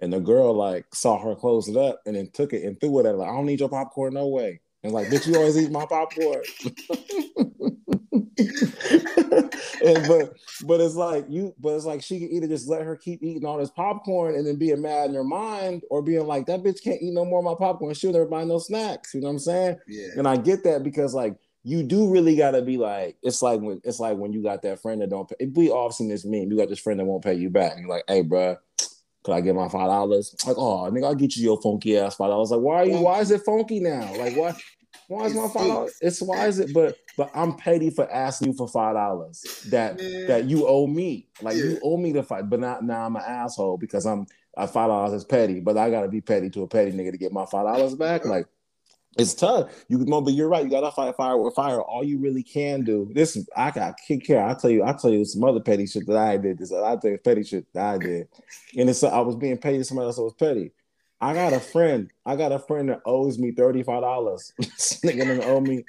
And the girl like saw her close it up and then took it and threw it at her. Like, I don't need your popcorn, no way. And like, bitch, you always eat my popcorn. [LAUGHS] and but but it's like you but it's like she can either just let her keep eating all this popcorn and then being mad in her mind or being like that bitch can't eat no more of my popcorn she'll never buy no snacks you know what i'm saying yeah and i get that because like you do really gotta be like, it's like when it's like when you got that friend that don't pay. We all seen this meme. You got this friend that won't pay you back. And you're like, hey, bro, could I get my five dollars? Like, oh, nigga, I'll get you your funky ass five dollars. Like, why are you? Why is it funky now? Like, why? Why is my five dollars? It's why is it? But but I'm petty for asking you for five dollars that Man. that you owe me. Like yeah. you owe me the fight. But not now I'm an asshole because I'm I five dollars is petty. But I gotta be petty to a petty nigga to get my five dollars back. Like It's tough. You no, but you're right. You gotta fight fire with fire. All you really can do. This I got kick care. I tell you, I tell you some other petty shit that I did. This I tell you petty shit that I did. And it's I was being paid to somebody else that was petty. I got a friend. I got a friend that owes me thirty five dollars. [LAUGHS] this nigga owe me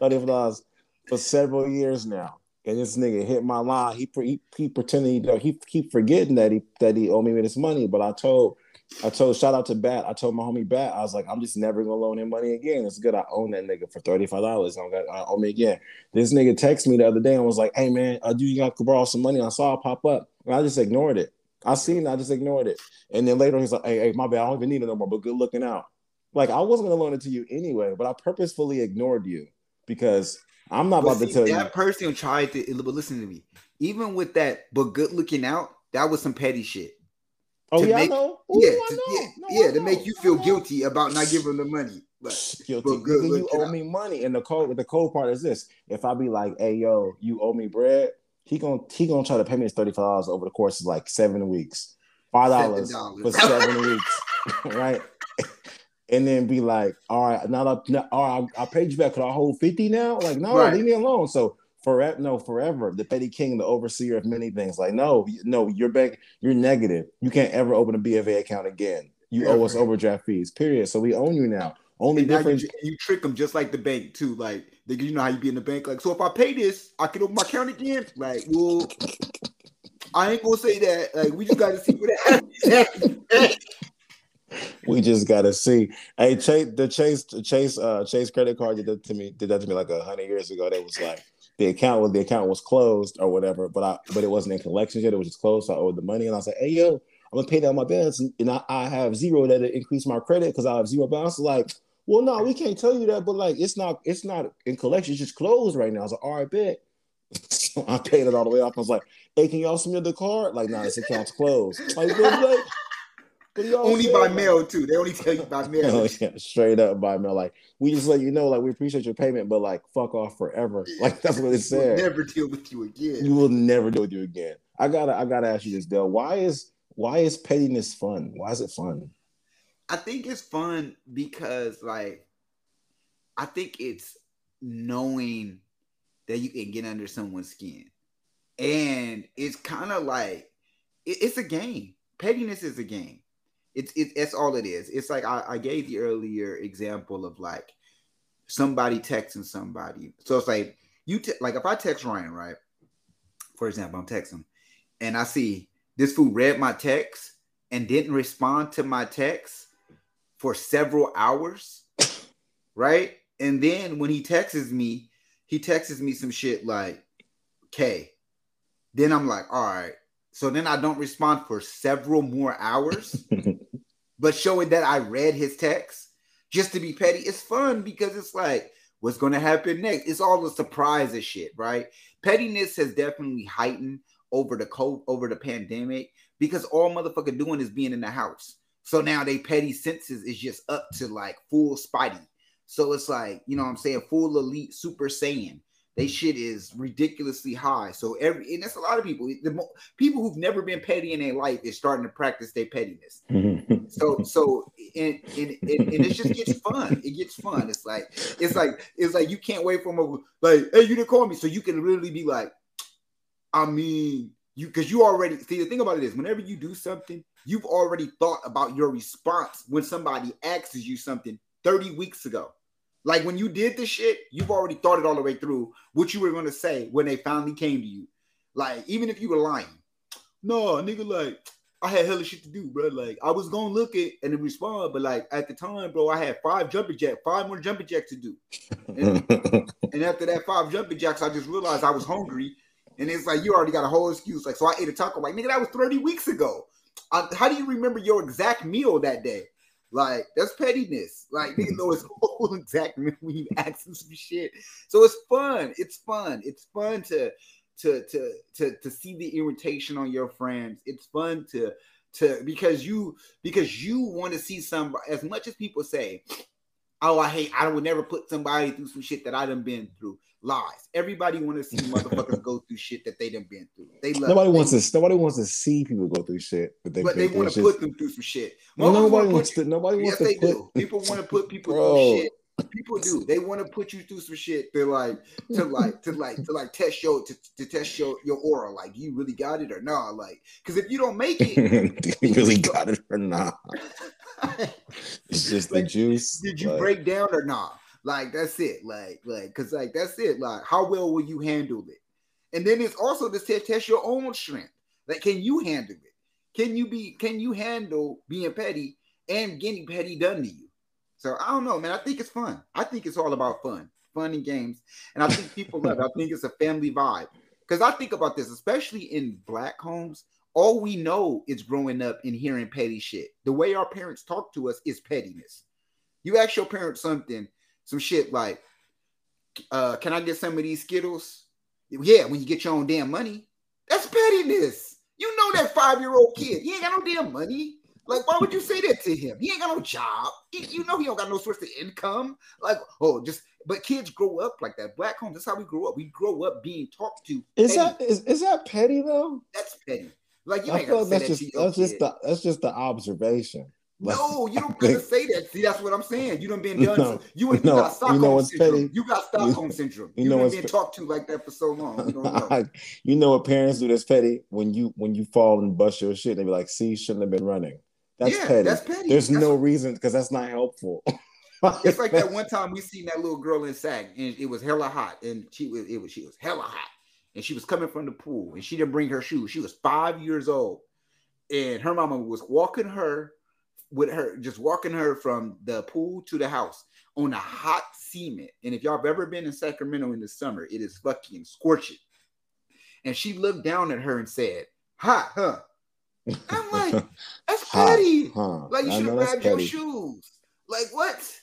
thirty five dollars for several years now. And this nigga hit my line. He he, he pretending he he keep forgetting that he that he owed me this money. But I told I told shout out to Bat. I told my homie Bat, I was like, I'm just never gonna loan him money again. It's good. I own that nigga for thirty five dollars. I don't got I owe me again. This nigga texted me the other day and was like, Hey man, uh, do you got to borrow some money? I saw it pop up. And I just ignored it. I seen it, I just ignored it. And then later he's like, Hey, hey, my bad. I don't even need it no more. But good looking out. Like I wasn't gonna loan it to you anyway, but I purposefully ignored you because I'm not But about to tell that you. That person tried to but listen to me. Even with that, but good looking out, that was some petty shit. Oh yeah, make- know. Ooh, yeah, to, yeah, No, yeah, to make you feel guilty about not giving the money. But guilty. but good you owe out. me money, and the code the cold part is this: if I be like, "Hey, yo, you owe me bread," he gonna he gonna try to pay me his thirty five dollars over the course of like seven weeks, five dollars for seven weeks, [LAUGHS] right? And then be like, "All right, now, now all right, I, I paid you back. Could I hold fifty now?" Like, no, Right. leave me alone. So forever, no, forever, the petty king, the overseer of many things. Like, no, no, you're back. You're negative. You can't ever open a BFA account again. You owe us overdraft fees. Period. So we own you now. Only And now you, difference. you trick them just like the bank too. Like they, you know how you be in the bank. Like so, if I pay this, I can open my account again. Like, well, I ain't gonna say that. Like, we just got to see what happens. [LAUGHS] We just gotta see. Hey, Chase, the Chase, Chase, uh, Chase credit card did that to me. Did that to me like a hundred years ago. That was like the account was the account was closed or whatever, but I but it wasn't in collections yet. It was just closed. So I owed the money, and I was like, "Hey, yo, I'm gonna pay down my balance, and, I, I have zero that increase my credit because I have zero balance." Like, well, no, we can't tell you that, but like, it's not, it's not in collections, it's just closed right now. I was like, "All right, bet." [LAUGHS] So I paid it all the way off. I was like, "Hey, can y'all me the card?" Like, nah, this account's closed. Like, what, what, what do y'all only say? by mail too. They only tell you by [LAUGHS] Hell mail. yeah, straight up by mail. Like we just let you know, like we appreciate your payment, but like fuck off forever. Like that's what it We'll said. never deal with you again. You will never deal with you again. I gotta, I gotta ask you this, Dale. Why is why is pettiness fun? Why is it fun? I think it's fun because like I think it's knowing that you can get under someone's skin. And it's kind of like it- it's a game. Pettiness is a game. It's it, that's all it is. It's like I, I gave the earlier example of like somebody texting somebody. So it's like you te- like if I text Ryan, right? For example, I'm texting and I see this fool read my text and didn't respond to my text for several hours, right? And then when he texts me, he texts me some shit like, "K." Then I'm like, "All right." So then I don't respond for several more hours, [LAUGHS] but showing that I read his text just to be petty, it's fun because it's like, what's going to happen next? It's all the surprise of shit, right? Pettiness has definitely heightened over the co- over the pandemic because all motherfucker doing is being in the house. So now they petty senses is just up to like full spidey. So it's like, you know what I'm saying, full elite super saiyan. They shit is ridiculously high. So every and that's a lot of people. The mo- people who've never been petty in their life is starting to practice their pettiness. [LAUGHS] So so and, and, and, and it just gets fun. It gets fun. It's like it's like it's like you can't wait for them like, hey, you didn't call me. So you can literally be like, I mean, you because you already see the thing about it is whenever you do something, you've already thought about your response when somebody asks you something 30 weeks ago. Like when you did this shit, you've already thought it all the way through what you were gonna say when they finally came to you. Like, even if you were lying, no, nigga, like I had hella shit to do, bro. Like I was gonna look it and respond, but like at the time, bro, I had five jumping jack, five more jumping jacks to do. [LAUGHS] And after that five jumping jacks, I just realized I was hungry. And it's like you already got a whole excuse. Like, so I ate a taco. Like, nigga, that was 30 weeks ago. I, how do you remember your exact meal that day? Like, that's pettiness. Like, nigga [LAUGHS] know his whole [LAUGHS] exact [LAUGHS] when you ask him some shit. So it's fun. It's fun. It's fun to to to to to see the irritation on your friends. It's fun to to because you because you want to see somebody as much as people say, oh, I hate, I would never put somebody through some shit that I done been through. Lies. Everybody want to see motherfuckers [LAUGHS] go through shit that they done been through. They love nobody they- wants to. Nobody wants to see people go through shit, but they, but they want to put them through some shit. Well, nobody wants to. Nobody Yes, wants they to put. do. People want to put people Bro, through shit. People do. They want to put you through some shit to like to like to like to like test your to, to test your your aura. Like, you really got it or not? Like, because if you don't make it, [LAUGHS] you really got it or not? [LAUGHS] it's just like, the juice. Did you like, break down or not? Like, that's it. Like, like, cause like that's it. Like, how well will you handle it? And then it's also to test, test your own strength. Like, can you handle it? Can you be? Can you handle being petty and getting petty done to you? So I don't know, man. I think it's fun. I think it's all about fun, fun and games, and I think people love it. I think it's a family vibe. Because I think about this, especially in black homes, all we know is growing up and hearing petty shit. The way our parents talk to us is pettiness. You ask your parents something, some shit like, uh, "Can I get some of these Skittles?" Yeah, when you get your own damn money, that's pettiness. You know that five year old kid, he ain't got no damn money. Like, why would you say that to him? He ain't got no job. He, you know he don't got no source of income. Like, oh, just but kids grow up like that. Black homes, that's how we grow up. We grow up being talked to. Is petty. that is, is that petty though? That's petty. Like you I ain't feel that's that just that's just the that's just the observation. No, you don't [LAUGHS] gotta say that. See, that's what I'm saying. You done been done. No, you, you no, got Stockholm you know what's syndrome. petty? You got Stockholm syndrome. you You, know what's been pe- talked to like that for so long. You know. [LAUGHS] you know what parents do that's petty when you when you fall and bust your shit. They be like, "See, shouldn't have been running." That's Yeah, petty. that's petty. There's That's- no reason because that's not helpful. [LAUGHS] It's like that one time we seen that little girl in Sag, and it was hella hot, and she was it was she was hella hot, and she was coming from the pool, and she didn't bring her shoes. She was five years old, and her mama was walking her with her, just walking her from the pool to the house on a hot cement. And if y'all have ever been in Sacramento in the summer, it is fucking scorching. And she looked down at her and said, "Hot, huh?" I'm like, [LAUGHS] that's Hot, petty. huh? Like you should have grabbed your shoes. Like what?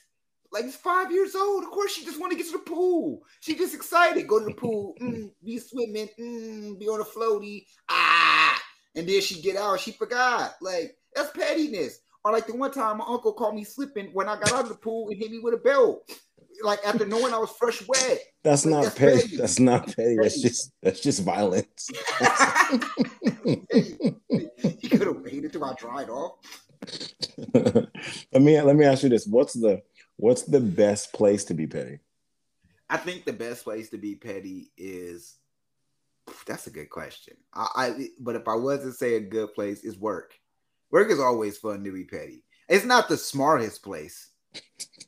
Like it's five years old. Of course, she just want to get to the pool. She just excited. Go to the pool, [LAUGHS] mm, be swimming, mm, be on a floaty. Ah, and then she get out. She forgot. Like that's pettiness. Or like the one time my uncle called me slipping when I got out of the pool and hit me with a belt. Like after knowing I was fresh wet. That's Like, not that's petty. petty. That's not petty. That's just that's just violence. [LAUGHS] he could have waited till I dried off. let me let me ask you this: What's the what's the best place to be petty? I think the best place to be petty is that's a good question. I, I but if I was to say a good place is work. Work is always fun to be petty. It's not the smartest place.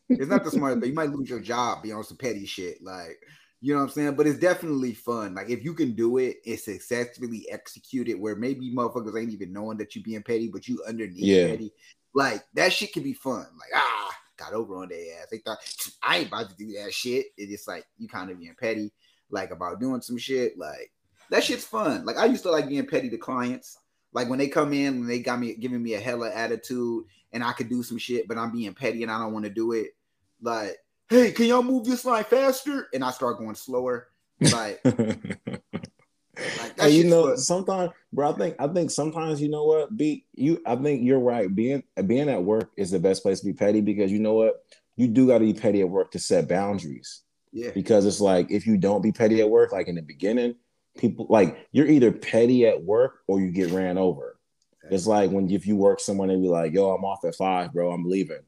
It's not the smartest, but you might lose your job being on some petty shit. Like, you know what I'm saying? But it's definitely fun. Like, if you can do it, it's successfully executed where maybe motherfuckers ain't even knowing that you being petty, but you underneath Yeah. petty. Like, that shit can be fun. Like, ah, got over on their ass. They thought I ain't about to do that shit. It's just like you kind of being petty, like about doing some shit. Like that shit's fun. Like I used to like being petty to clients. Like when they come in and they got me giving me a hella attitude and I could do some shit, but I'm being petty and I don't want to do it. Like, hey, can y'all move this line faster? And I start going slower. Like, [LAUGHS] like Hey, you know, fun. sometimes, bro. I think I think sometimes you know what, be you. I think you're right. Being being at work is the best place to be petty because you know what, you do got to be petty at work to set boundaries. Yeah. Because it's like if you don't be petty at work, like in the beginning, people like you're either petty at work or you get ran over. It's like when if you work someone and they be like, "Yo, I'm off at five, bro. I'm leaving."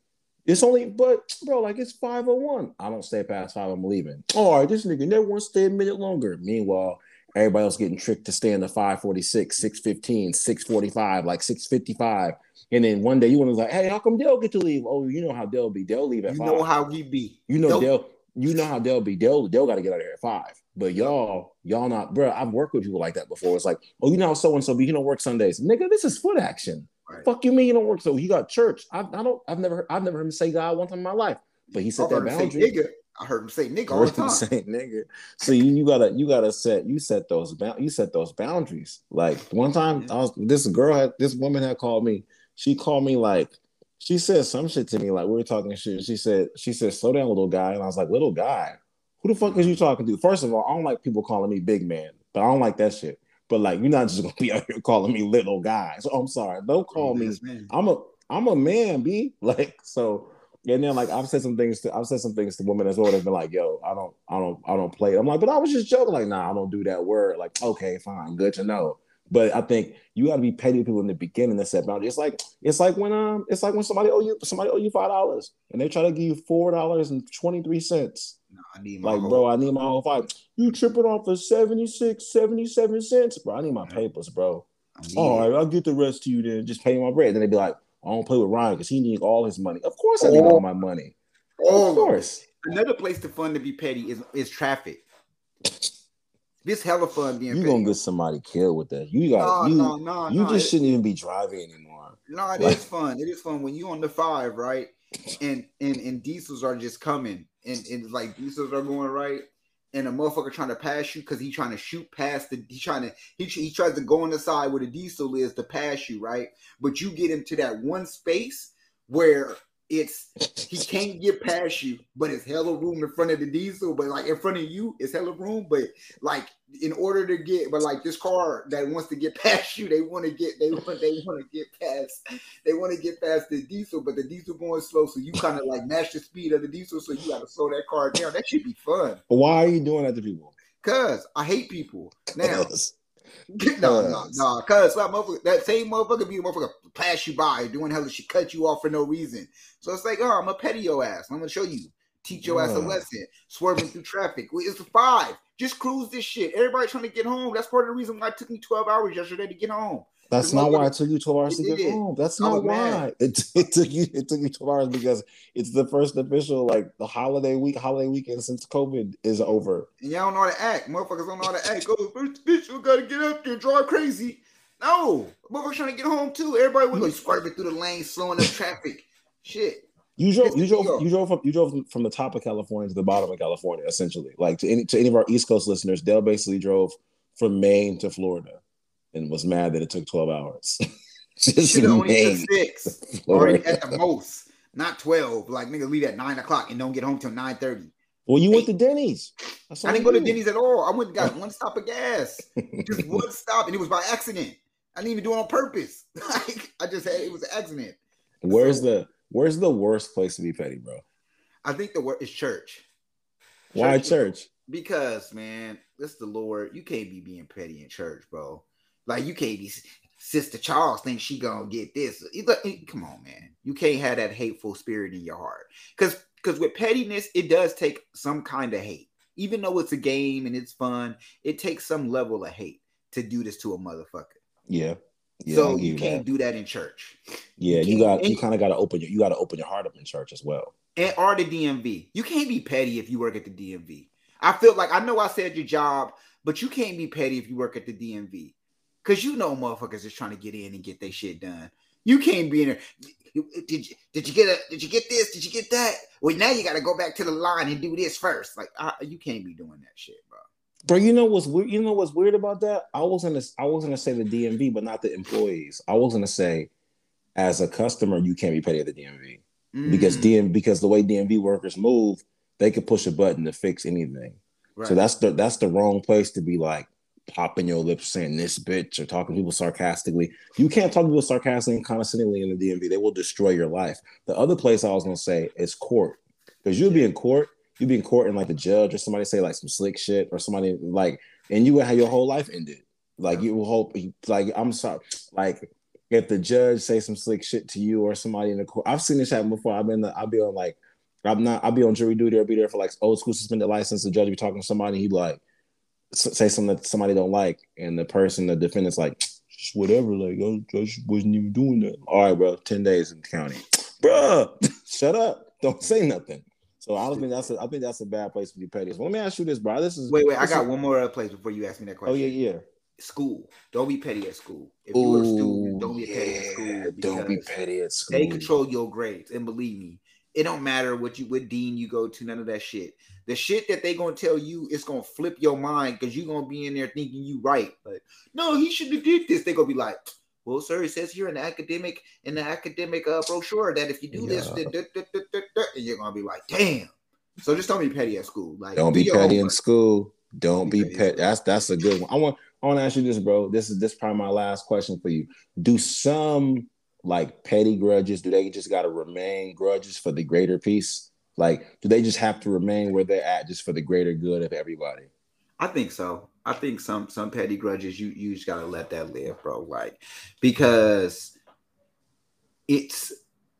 It's only, but bro, like it's five oh one. I don't stay past five. I'm leaving. All right, this nigga never want to stay a minute longer. Meanwhile, everybody else getting tricked to stay in the 546, 615, 645, like 655. And then one day you want to like, hey, how come Dell get to leave? Oh, you know how Dell be. Dell leave at You five. know how we be. You know. Dell. You know how Dell be. Dell. Dell got to get out of here at five. But y'all, y'all not, bro. I've worked with people like that before. It's like, oh, you know so and so be. You don't work Sundays, nigga. This is foot action. Right. Fuck you, mean you don't work? So he got church. I, I don't. I've never. I've never heard him say God one time in my life. But he set that heard him say boundary. nigga. I heard him say nigga all the [LAUGHS] time. say nigga. So you, you gotta you gotta set you set those bound you set those boundaries. Like one time I was this girl had this woman had called me. She called me like she said some shit to me like we were talking shit. She said she said slow down little guy and I was like little guy. Who the fuck is you talking to? First of all, I don't like people calling me big man, but I don't like that shit. But like you're not just gonna [LAUGHS] be out here calling me little guy. So I'm sorry. Don't call me man. I'm a I'm a man, B. [LAUGHS] Like so. And then like I've said some things to I've said some things to women as well. They've been like, "Yo, I don't I don't I don't play." it." I'm like, "But I was just joking." Like, "Nah, I don't do that word." Like, okay, fine, good to know. But I think you got to be petty people in the beginning that set boundaries. It's like it's like when um it's like when somebody owe you somebody owe you five dollars and they try to give you four dollars and twenty three cents. No, I need my Like, whole- bro, I need my whole five. You tripping off for 76, 77 cents, bro. I need my papers, bro. I need All I'll get the rest to you then. Just pay my bread. Then they'd be like, I don't play with Ryan because he needs all his money. Of course, I need Oh. all my money. All Of course. Another place to fun to be petty is is traffic. This hella fun being You petty. gonna get somebody killed with that. You got no, you. no, no, you no. just it- shouldn't even be driving anymore. No, it Like- is fun. It is fun when you on the five, right? And and and diesels are just coming, and and it's like diesels are going right, and a motherfucker trying to pass you because he trying to shoot past the. He trying to he he tries to go on the side where the diesel is to pass you, right? But you get into that one space where it's he can't get past you, but it's hella room in front of the diesel, but like in front of you, it's hella room, but like in order to get, but like this car that wants to get [LAUGHS] past you, they want to get, they want, they want to get past, they want to get past the diesel, but the diesel going slow, so you kind of like match the speed of the diesel, so you got to slow that car down. That should be fun, why are you doing that to people? cause I hate people now. Cause- [LAUGHS] no, no, no, cause that motherfucker, that same motherfucker be a motherfucker pass you by doing hella shit, cut you off for no reason. So it's like, oh, I'm gonna petty your ass. I'm gonna show you, teach your ass a lesson, swerving through traffic. It's five. Just cruise this shit. Everybody trying to get home. That's part of the reason why it took me 12 hours yesterday to get home. That's not why it took you 12 hours to get did. home. That's not why. It, [LAUGHS] it took you it took you 12 hours because it's the first official like the holiday week, holiday weekend since COVID is over. And y'all don't know how to act. Motherfuckers don't know how to act. Go, first bitch, you gotta get up there, drive crazy. No, motherfuckers trying to get home too. Everybody was like swerving through the lane, slowing up traffic. Shit. You drove, you drove, you drove from, you drove from the top of California to the bottom of California, essentially. Like to any to any of our East Coast listeners, Dale basically drove from Maine to Florida, and was mad that it took twelve hours. [LAUGHS] Just Should only took six. Or at the most, not 12. Like nigga leave at nine o'clock and don't get home till 9 30. Well, you went to Denny's. I didn't go to Denny's at all. I went and got [LAUGHS] one stop of gas. Just [LAUGHS] one stop, and it was by accident. I didn't even do it on purpose. [LAUGHS] Like I just had it was an accident. Where's So- the Where's the worst place to be petty, bro? I think the word is church. Why Church church? Because man, this the Lord. You can't be being petty in church, bro. Like you can't be. Sister Charles thinks she gonna get this. Come on, man. You can't have that hateful spirit in your heart. Because because with pettiness, it does take some kind of hate. Even though it's a game and it's fun, it takes some level of hate to do this to a motherfucker. Yeah. Yeah, so you you can't do that in church. Yeah, you you got you kind of got to open your you got to open your heart up in church as well. and or the DMV. You can't be petty if you work at the DMV. I feel like I know I said your job, but you can't be petty if you work at the DMV. Cause you know motherfuckers is trying to get in and get their shit done. You can't be in there. Did you did you get a did you get this? Did you get that? Well, now you got to go back to the line and do this first. Like I, you can't be doing that shit, bro. You know what's weird? You know what's weird about that? I was gonna I was gonna say the DMV, but not the employees. I was gonna say, as a customer, you can't be petty at the DMV because Mm, DM because the way DMV workers move, they could push a button to fix anything. right. So that's the that's the wrong place to be like popping your lips saying this bitch or talking to people sarcastically. You can't talk to people sarcastically and condescendingly in the DMV. They will destroy your life. The other place I was gonna say is court. Because you'll be in court, you'll be in court and like the judge or somebody say like some slick shit or somebody like and you would have your whole life ended. Like you will hope like I'm sorry, like if the judge say some slick shit to you or somebody in the court. I've seen this happen before. I've been I'll be on like I'm not I'll be on jury duty or be there for like old school suspended license. The judge be talking to somebody, he like say something that somebody don't like, and the person, the defendant's like, whatever, like I just wasn't even doing that. All right, bro, ten days in the county, bruh, [LAUGHS] shut up, don't say nothing. So I don't think that's a, I think that's a bad place to be petty. So let me ask you this, bro. This is wait, wait. I got is- one more other place before you ask me that question. Oh yeah, yeah. School. Don't be petty at school. If you're a student, don't be petty at school. Don't be petty at school. They control your grades, and believe me, it don't matter what you what dean you go to, none of that shit. The shit that they gonna tell you is gonna flip your mind because you're gonna be in there thinking you right. Like, no, he should have did this. They gonna be like, well, sir, it says here in the academic in the academic uh, brochure that if you do this, Yeah. da- da- da- da- da- da," and you're gonna be like, damn. So just don't be petty at school. Like, Don't be petty in school. Don't Don't be be petty school. That's that's a good one. I want I want to ask you this, bro. This is this is probably my last question for you. Do some like petty grudges? Do they just got to remain grudges for the greater peace? Like, do they just have to remain where they're at just for the greater good of everybody? I think so. I think some some petty grudges you you just gotta let that live, bro. Like because it's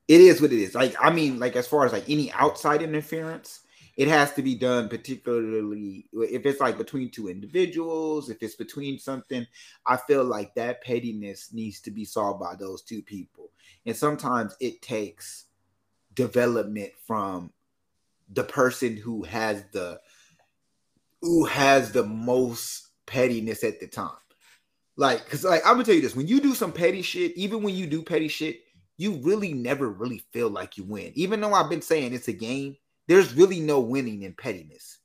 it is what it is. Like I mean, like as far as like any outside interference, it has to be done particularly if it's like between two individuals, if it's between something. I feel like that pettiness needs to be solved by those two people, and sometimes it takes development from the person who has the who has the most pettiness at the time. Like, cause like I'm gonna tell you this: when you do some petty shit, even when you do petty shit, you really never really feel like you win. Even though I've been saying it's a game, there's really no winning in pettiness.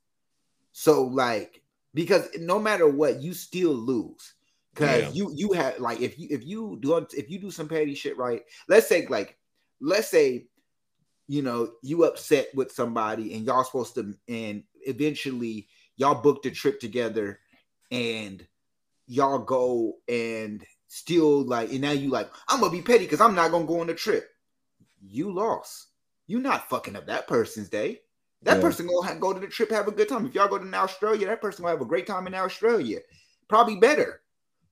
So like, because no matter what, you still lose. Cause yeah. you you have like if you if you do if you do some petty shit right, let's say like let's say you know you upset with somebody and y'all supposed to and eventually y'all booked a trip together and y'all go and still like and now you like i'm gonna be petty because i'm not gonna go on the trip. You lost. You not fucking up that person's day. That yeah. person gonna go to the trip have a good time. If y'all go to australia that person gonna have a great time in australia. Probably better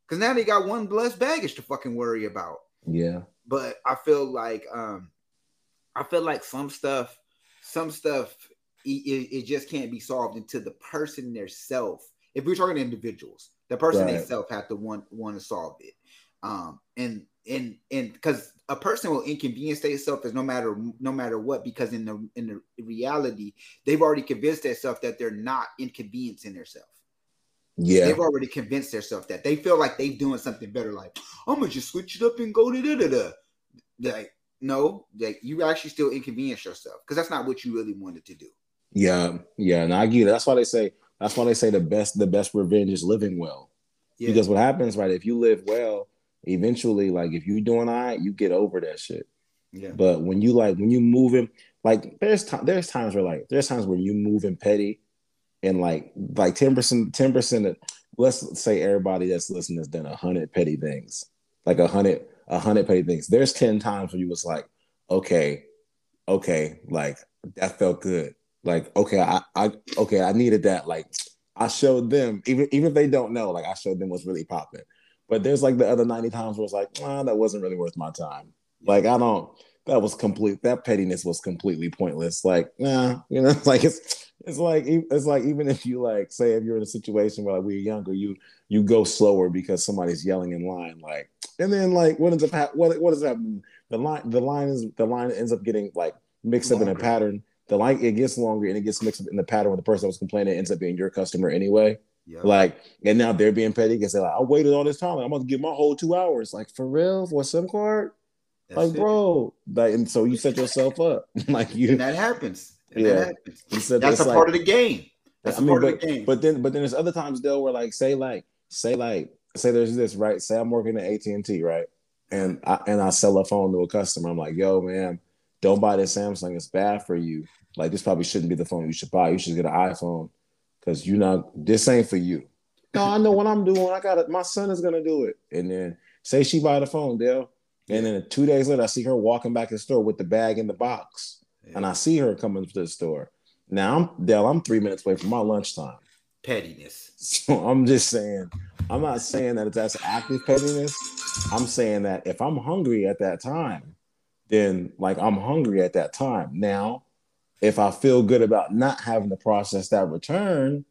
because now they got one less baggage to fucking worry about. Yeah. But i feel like um i feel like some stuff some stuff it, it just can't be solved until the person themselves if we're talking individuals, the person right. itself have to want want to solve it. Um, and and and because a person will inconvenience themselves as no matter no matter what, because in the in the reality, they've already convinced themselves that they're not inconveniencing themselves. Yeah, they've already convinced themselves that they feel like they're doing something better. Like I'm gonna just switch it up and go to da da da. Like no, like you actually still inconvenience yourself because that's not what you really wanted to do. Yeah, yeah, and I get it. That's why they say that's why they say the best the best revenge is living well. Yeah. Because what happens, right? If you live well, eventually, like if you're doing all right, you get over that shit. Yeah. But when you like when you moving, like there's time there's times where like there's times where you moving petty and like like 10%, 10% let's say everybody that's listening has done a hundred petty things. Like a hundred, a hundred petty things. There's 10 times where you was like, okay, okay, like that felt good like okay I, I okay i needed that. Like i showed them even even if they don't know like i showed them what's really popping but there's like the other 90 times where it's like oh, that wasn't really worth my time. Like i don't that was complete that pettiness was completely pointless. Like nah you know [LAUGHS] like it's it's like it's like even if you like say if you're in a situation where like we're younger you you go slower because somebody's yelling in line like and then like what ends up what what does that the line the line is the line ends up getting like mixed Longer. up in a pattern the line it gets longer and it gets mixed up in the pattern where the person that was complaining ends up being your customer anyway. Yep. Like, and now they're being petty because they're like, I waited all this time. I'm gonna give my whole two hours. Like, for real? For a SIM card? That's like, it. bro. Like, and so you set yourself up. [LAUGHS] like you and that happens. And yeah. That happens. Said that's a like, part of the game. That's I mean, part but, of the game. But then but then there's other times though where like say like say like say there's this, right? Say I'm working at AT&T, right? And I and I sell a phone to a customer. I'm like, yo, man, don't buy this Samsung. It's bad for you. Like this probably shouldn't be the phone you should buy. You should get an iPhone because you not this ain't for you. No, I know what I'm doing. I got it. My son is gonna do it. And then say she buy the phone, Dale. And then two days later, I see her walking back to the store with the bag in the box. Yeah. And I see her coming to the store. Now I'm Dale, I'm three minutes away from my lunchtime. Pettiness. [LAUGHS] So I'm just saying, I'm not saying that it's that's active pettiness. I'm saying that if I'm hungry at that time, then like I'm hungry at that time. Now, if I feel good about not having to process that return,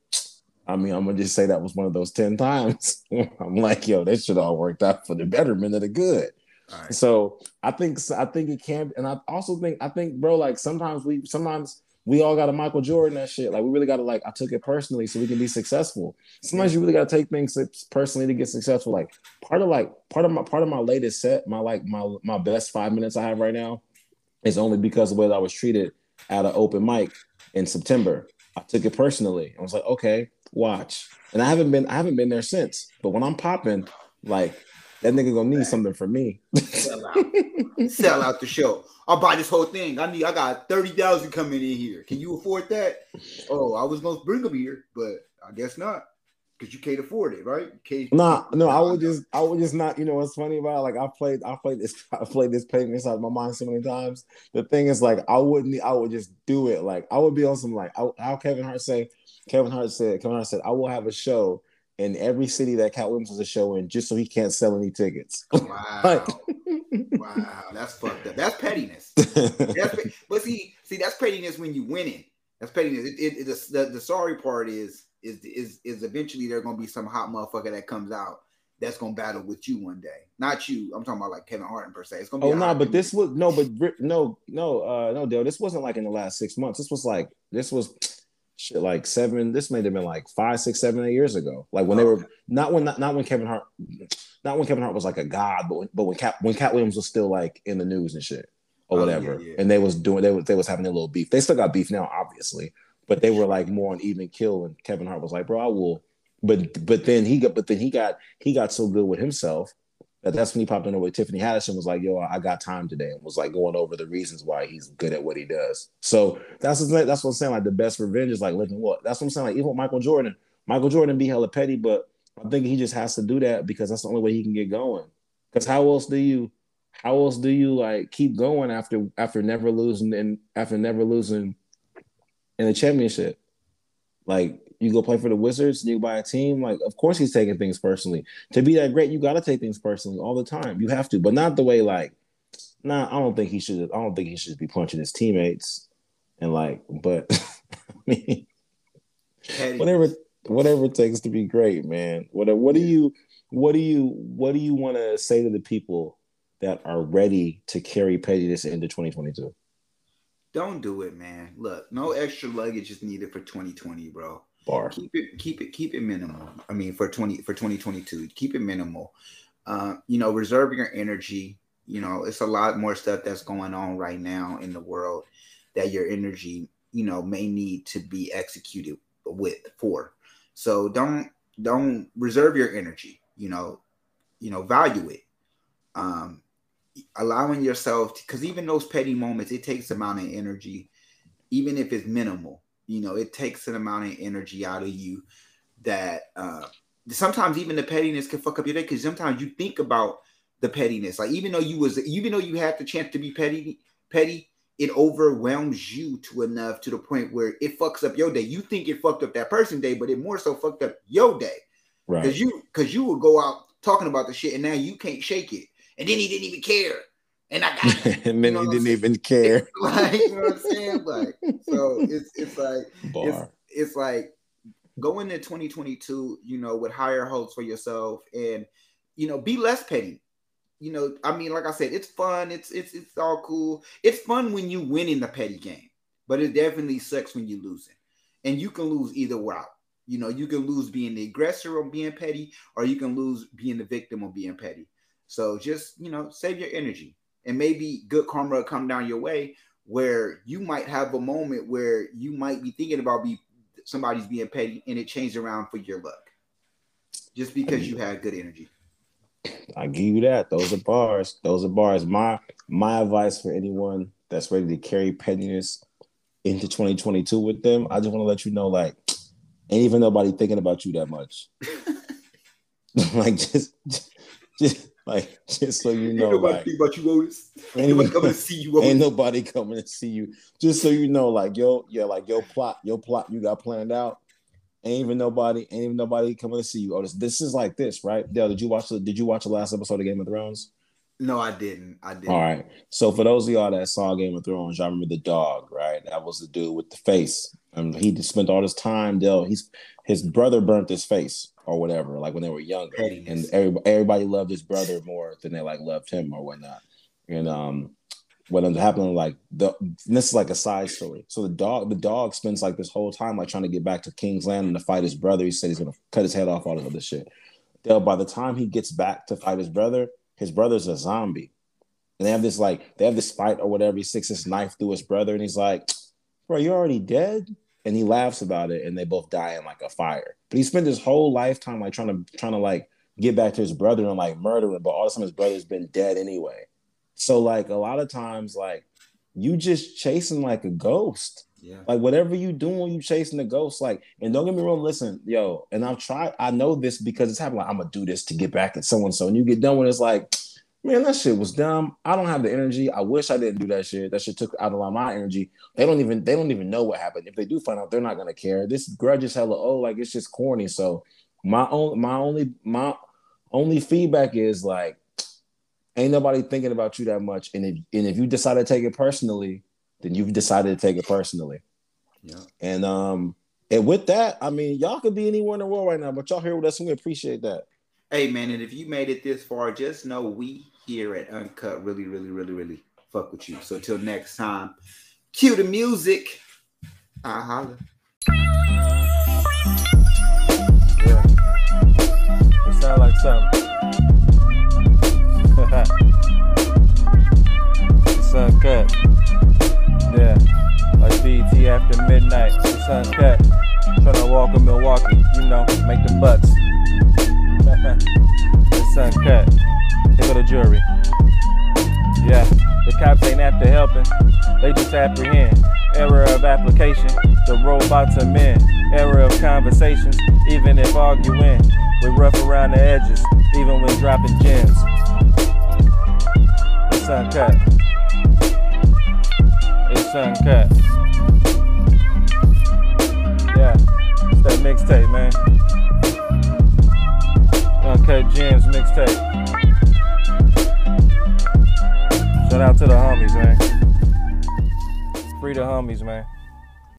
I mean, I'm gonna just say that was one of those 10 times. [LAUGHS] I'm like, yo, that should all worked out for the betterment of the good. Right. So I think I think it can, and I also think I think, bro, like sometimes we sometimes we all got a Michael Jordan that shit. Like we really got to like I took it personally so we can be successful. Sometimes you really got to take things personally to get successful. Like part of like part of my part of my latest set, my like my my best five minutes I have right now, is only because of the way that I was treated at an open mic in September. I took it personally. I was like, okay, watch. And I haven't been I haven't been there since. But when I'm popping, like that nigga gonna need something from me. Sell out. Sell out the show. I'll buy this whole thing. I need I got 30,000 coming in here. Can you afford that? Oh, I was gonna bring them here, but I guess not because you can't afford it, right? Can't, nah, no, I would just, I would just not. You know what's funny about it? like I played, I played this, [LAUGHS] I played this painting inside my mind so many times. The thing is, like, I wouldn't, I would just do it. Like, I would be on some like how Kevin Hart say. Kevin Hart said, Kevin Hart said, I will have a show in every city that Katt Williams has a show in, just so he can't sell any tickets. [LAUGHS] Wow. wow, that's fucked up. That's pettiness. [LAUGHS] That's, but see, see, that's pettiness when you winning. That's pettiness. It, it, it the, the sorry part is is is is eventually there's gonna be some hot motherfucker that comes out that's gonna battle with you one day. Not you. I'm talking about like Kevin Harden per se. It's gonna be. Oh no, nah, but this was no, but no, no, uh, no, Dale. This wasn't like in the last six months. This was like this was shit like seven. This may have been like five, six, seven, eight years ago. Like when oh, they were not when not, not when Kevin Hart, not when Kevin Hart was like a god, but when, but when Katt when Katt Williams was still like in the news and shit or oh, whatever, yeah, yeah. and they was doing they was they was having a little beef. They still got beef now, obviously, but they were like more on even kill. And Kevin Hart was like, bro, I will but but then he got but then he got he got so good with himself that's when he popped in with Tiffany Haddish was like, "Yo, I got time today," and was like going over the reasons why he's good at what he does. So that's what, that's what I'm saying. Like the best revenge is like living what. That's what I'm saying. Like even with Michael Jordan, Michael Jordan be hella petty, but I think he just has to do that because that's the only way he can get going. Because how else do you how else do you like keep going after after never losing and after never losing in the championship? Like you go play for the Wizards and you buy a team, like of course he's taking things personally. To be that great, you got to take things personally all the time. You have to, but not the way like, nah. I don't think he should. I don't think he should be punching his teammates and like. But [LAUGHS] I mean, whatever, whatever it takes to be great, man. What what do you what do you what do you want to say to the people that are ready to carry pettiness into 2022? Don't do it, man. Look, no extra luggage is needed for 2020, bro bar. Keep it, keep it, keep it minimal. I mean, for twenty for twenty twenty two, keep it minimal. Uh, you know, reserve your energy. You know, it's a lot more stuff that's going on right now in the world that your energy, you know, may need to be executed with for. So don't don't reserve your energy. You know, you know, value it. Um, allowing yourself because even those petty moments, it takes amount of energy, even if it's minimal you know, it takes an amount of energy out of you that uh, sometimes even the pettiness can fuck up your day because sometimes you think about the pettiness. Like even though you was even though you had the chance to be petty, petty, it overwhelms you to enough to the point where it fucks up your day. You think it fucked up that person day, but it more so fucked up your day. Right. Because you because you would go out talking about the shit and now you can't shake it. And then he didn't even care and I got it. [LAUGHS] and then he didn't even [LAUGHS] care. like, you know what I'm saying? Like, so it's it's like it's, it's like going to 2022, you know, with higher hopes for yourself and you know, be less petty. You know, I mean, like I said, it's fun, it's it's it's all cool. It's fun when you win in the petty game, but it definitely sucks when you lose it. And you can lose either route. You know, you can lose being the aggressor or being petty, or you can lose being the victim or being petty. So just, you know, save your energy and maybe good karma will come down your way where you might have a moment where you might be thinking about be somebody's being petty and it changed around for your luck. Just because you had good energy. I give you that. Those are bars. Those are bars. My my advice for anyone that's ready to carry pettiness into 2022 with them i just want to let you know like ain't even nobody thinking about you that much. [LAUGHS] [LAUGHS] Like just just like [LAUGHS] just so you know, ain't nobody like, think about you, Otis. Ain't nobody coming [LAUGHS] to see you. Otis. Ain't nobody coming to see you. Just so you know, like yo, yeah, like your plot, your plot you got planned out. Ain't even nobody, ain't even nobody coming to see you. Oh, Otis, this is like this, right? Dale, did you watch the? Did you watch the last episode of Game of Thrones? No, I didn't. I didn't. All right. So for those of y'all that saw Game of Thrones, y'all remember the dog, right? That was the dude with the face. And he spent all his time. Dale, he's his brother burnt his face or whatever, like when they were younger. And everybody, everybody loved his brother more than they like loved him or whatnot. And um, what ends up happening, like the this is like a side story. So the dog, the dog spends like this whole time like trying to get back to King's Landing to fight his brother. He said he's gonna cut his head off, all this other shit. Dale, by the time he gets back to fight his brother, his brother's a zombie. And they have this like they have this fight or whatever. He sticks his knife through his brother, and he's like, "Bro, you're already dead." And he laughs about it and they both die in like a fire. But he spent his whole lifetime like trying to trying to like get back to his brother and like murder him, but all of a sudden his brother's been dead anyway. So like a lot of times like you just chasing like a ghost. Yeah. Like whatever you doing, you chasing the ghost. Like, and don't get me wrong, listen, yo, and I've tried, I know this because it's happening. Like, I'm gonna do this to get back at so and so. And you get done when it's like, man, that shit was dumb. I don't have the energy. I wish I didn't do that shit. That shit took out a lot of my energy. They don't even they don't even know what happened. If they do find out, they're not gonna care. This grudge is hella oh, like it's just corny. So My only my only my only feedback is like ain't nobody thinking about you that much. And if and if you decide to take it personally, then you've decided to take it personally. Yeah. And um and with that, I mean y'all could be anywhere in the world right now, but y'all here with us and we appreciate that. Hey man, and if you made it this far, just know we here at Uncut really, really, really, really fuck with you. So till next time, cue the music. I holla. Yeah. It sound like something. uncut. Yeah. Like BET after midnight. It's uncut. Trying to walk in Milwaukee, you know, make the bucks. [LAUGHS] it's uncut. Here go the jury. Yeah, the cops ain't after helping, they just apprehend. Error of application, the robots are men. Error of conversations, even if arguing. We rough around the edges, even when dropping gems. It's uncut. It's uncut. Yeah, it's that mixtape, man. Uncut Gems mixtape. Shout out to the homies, man. Free the homies, man.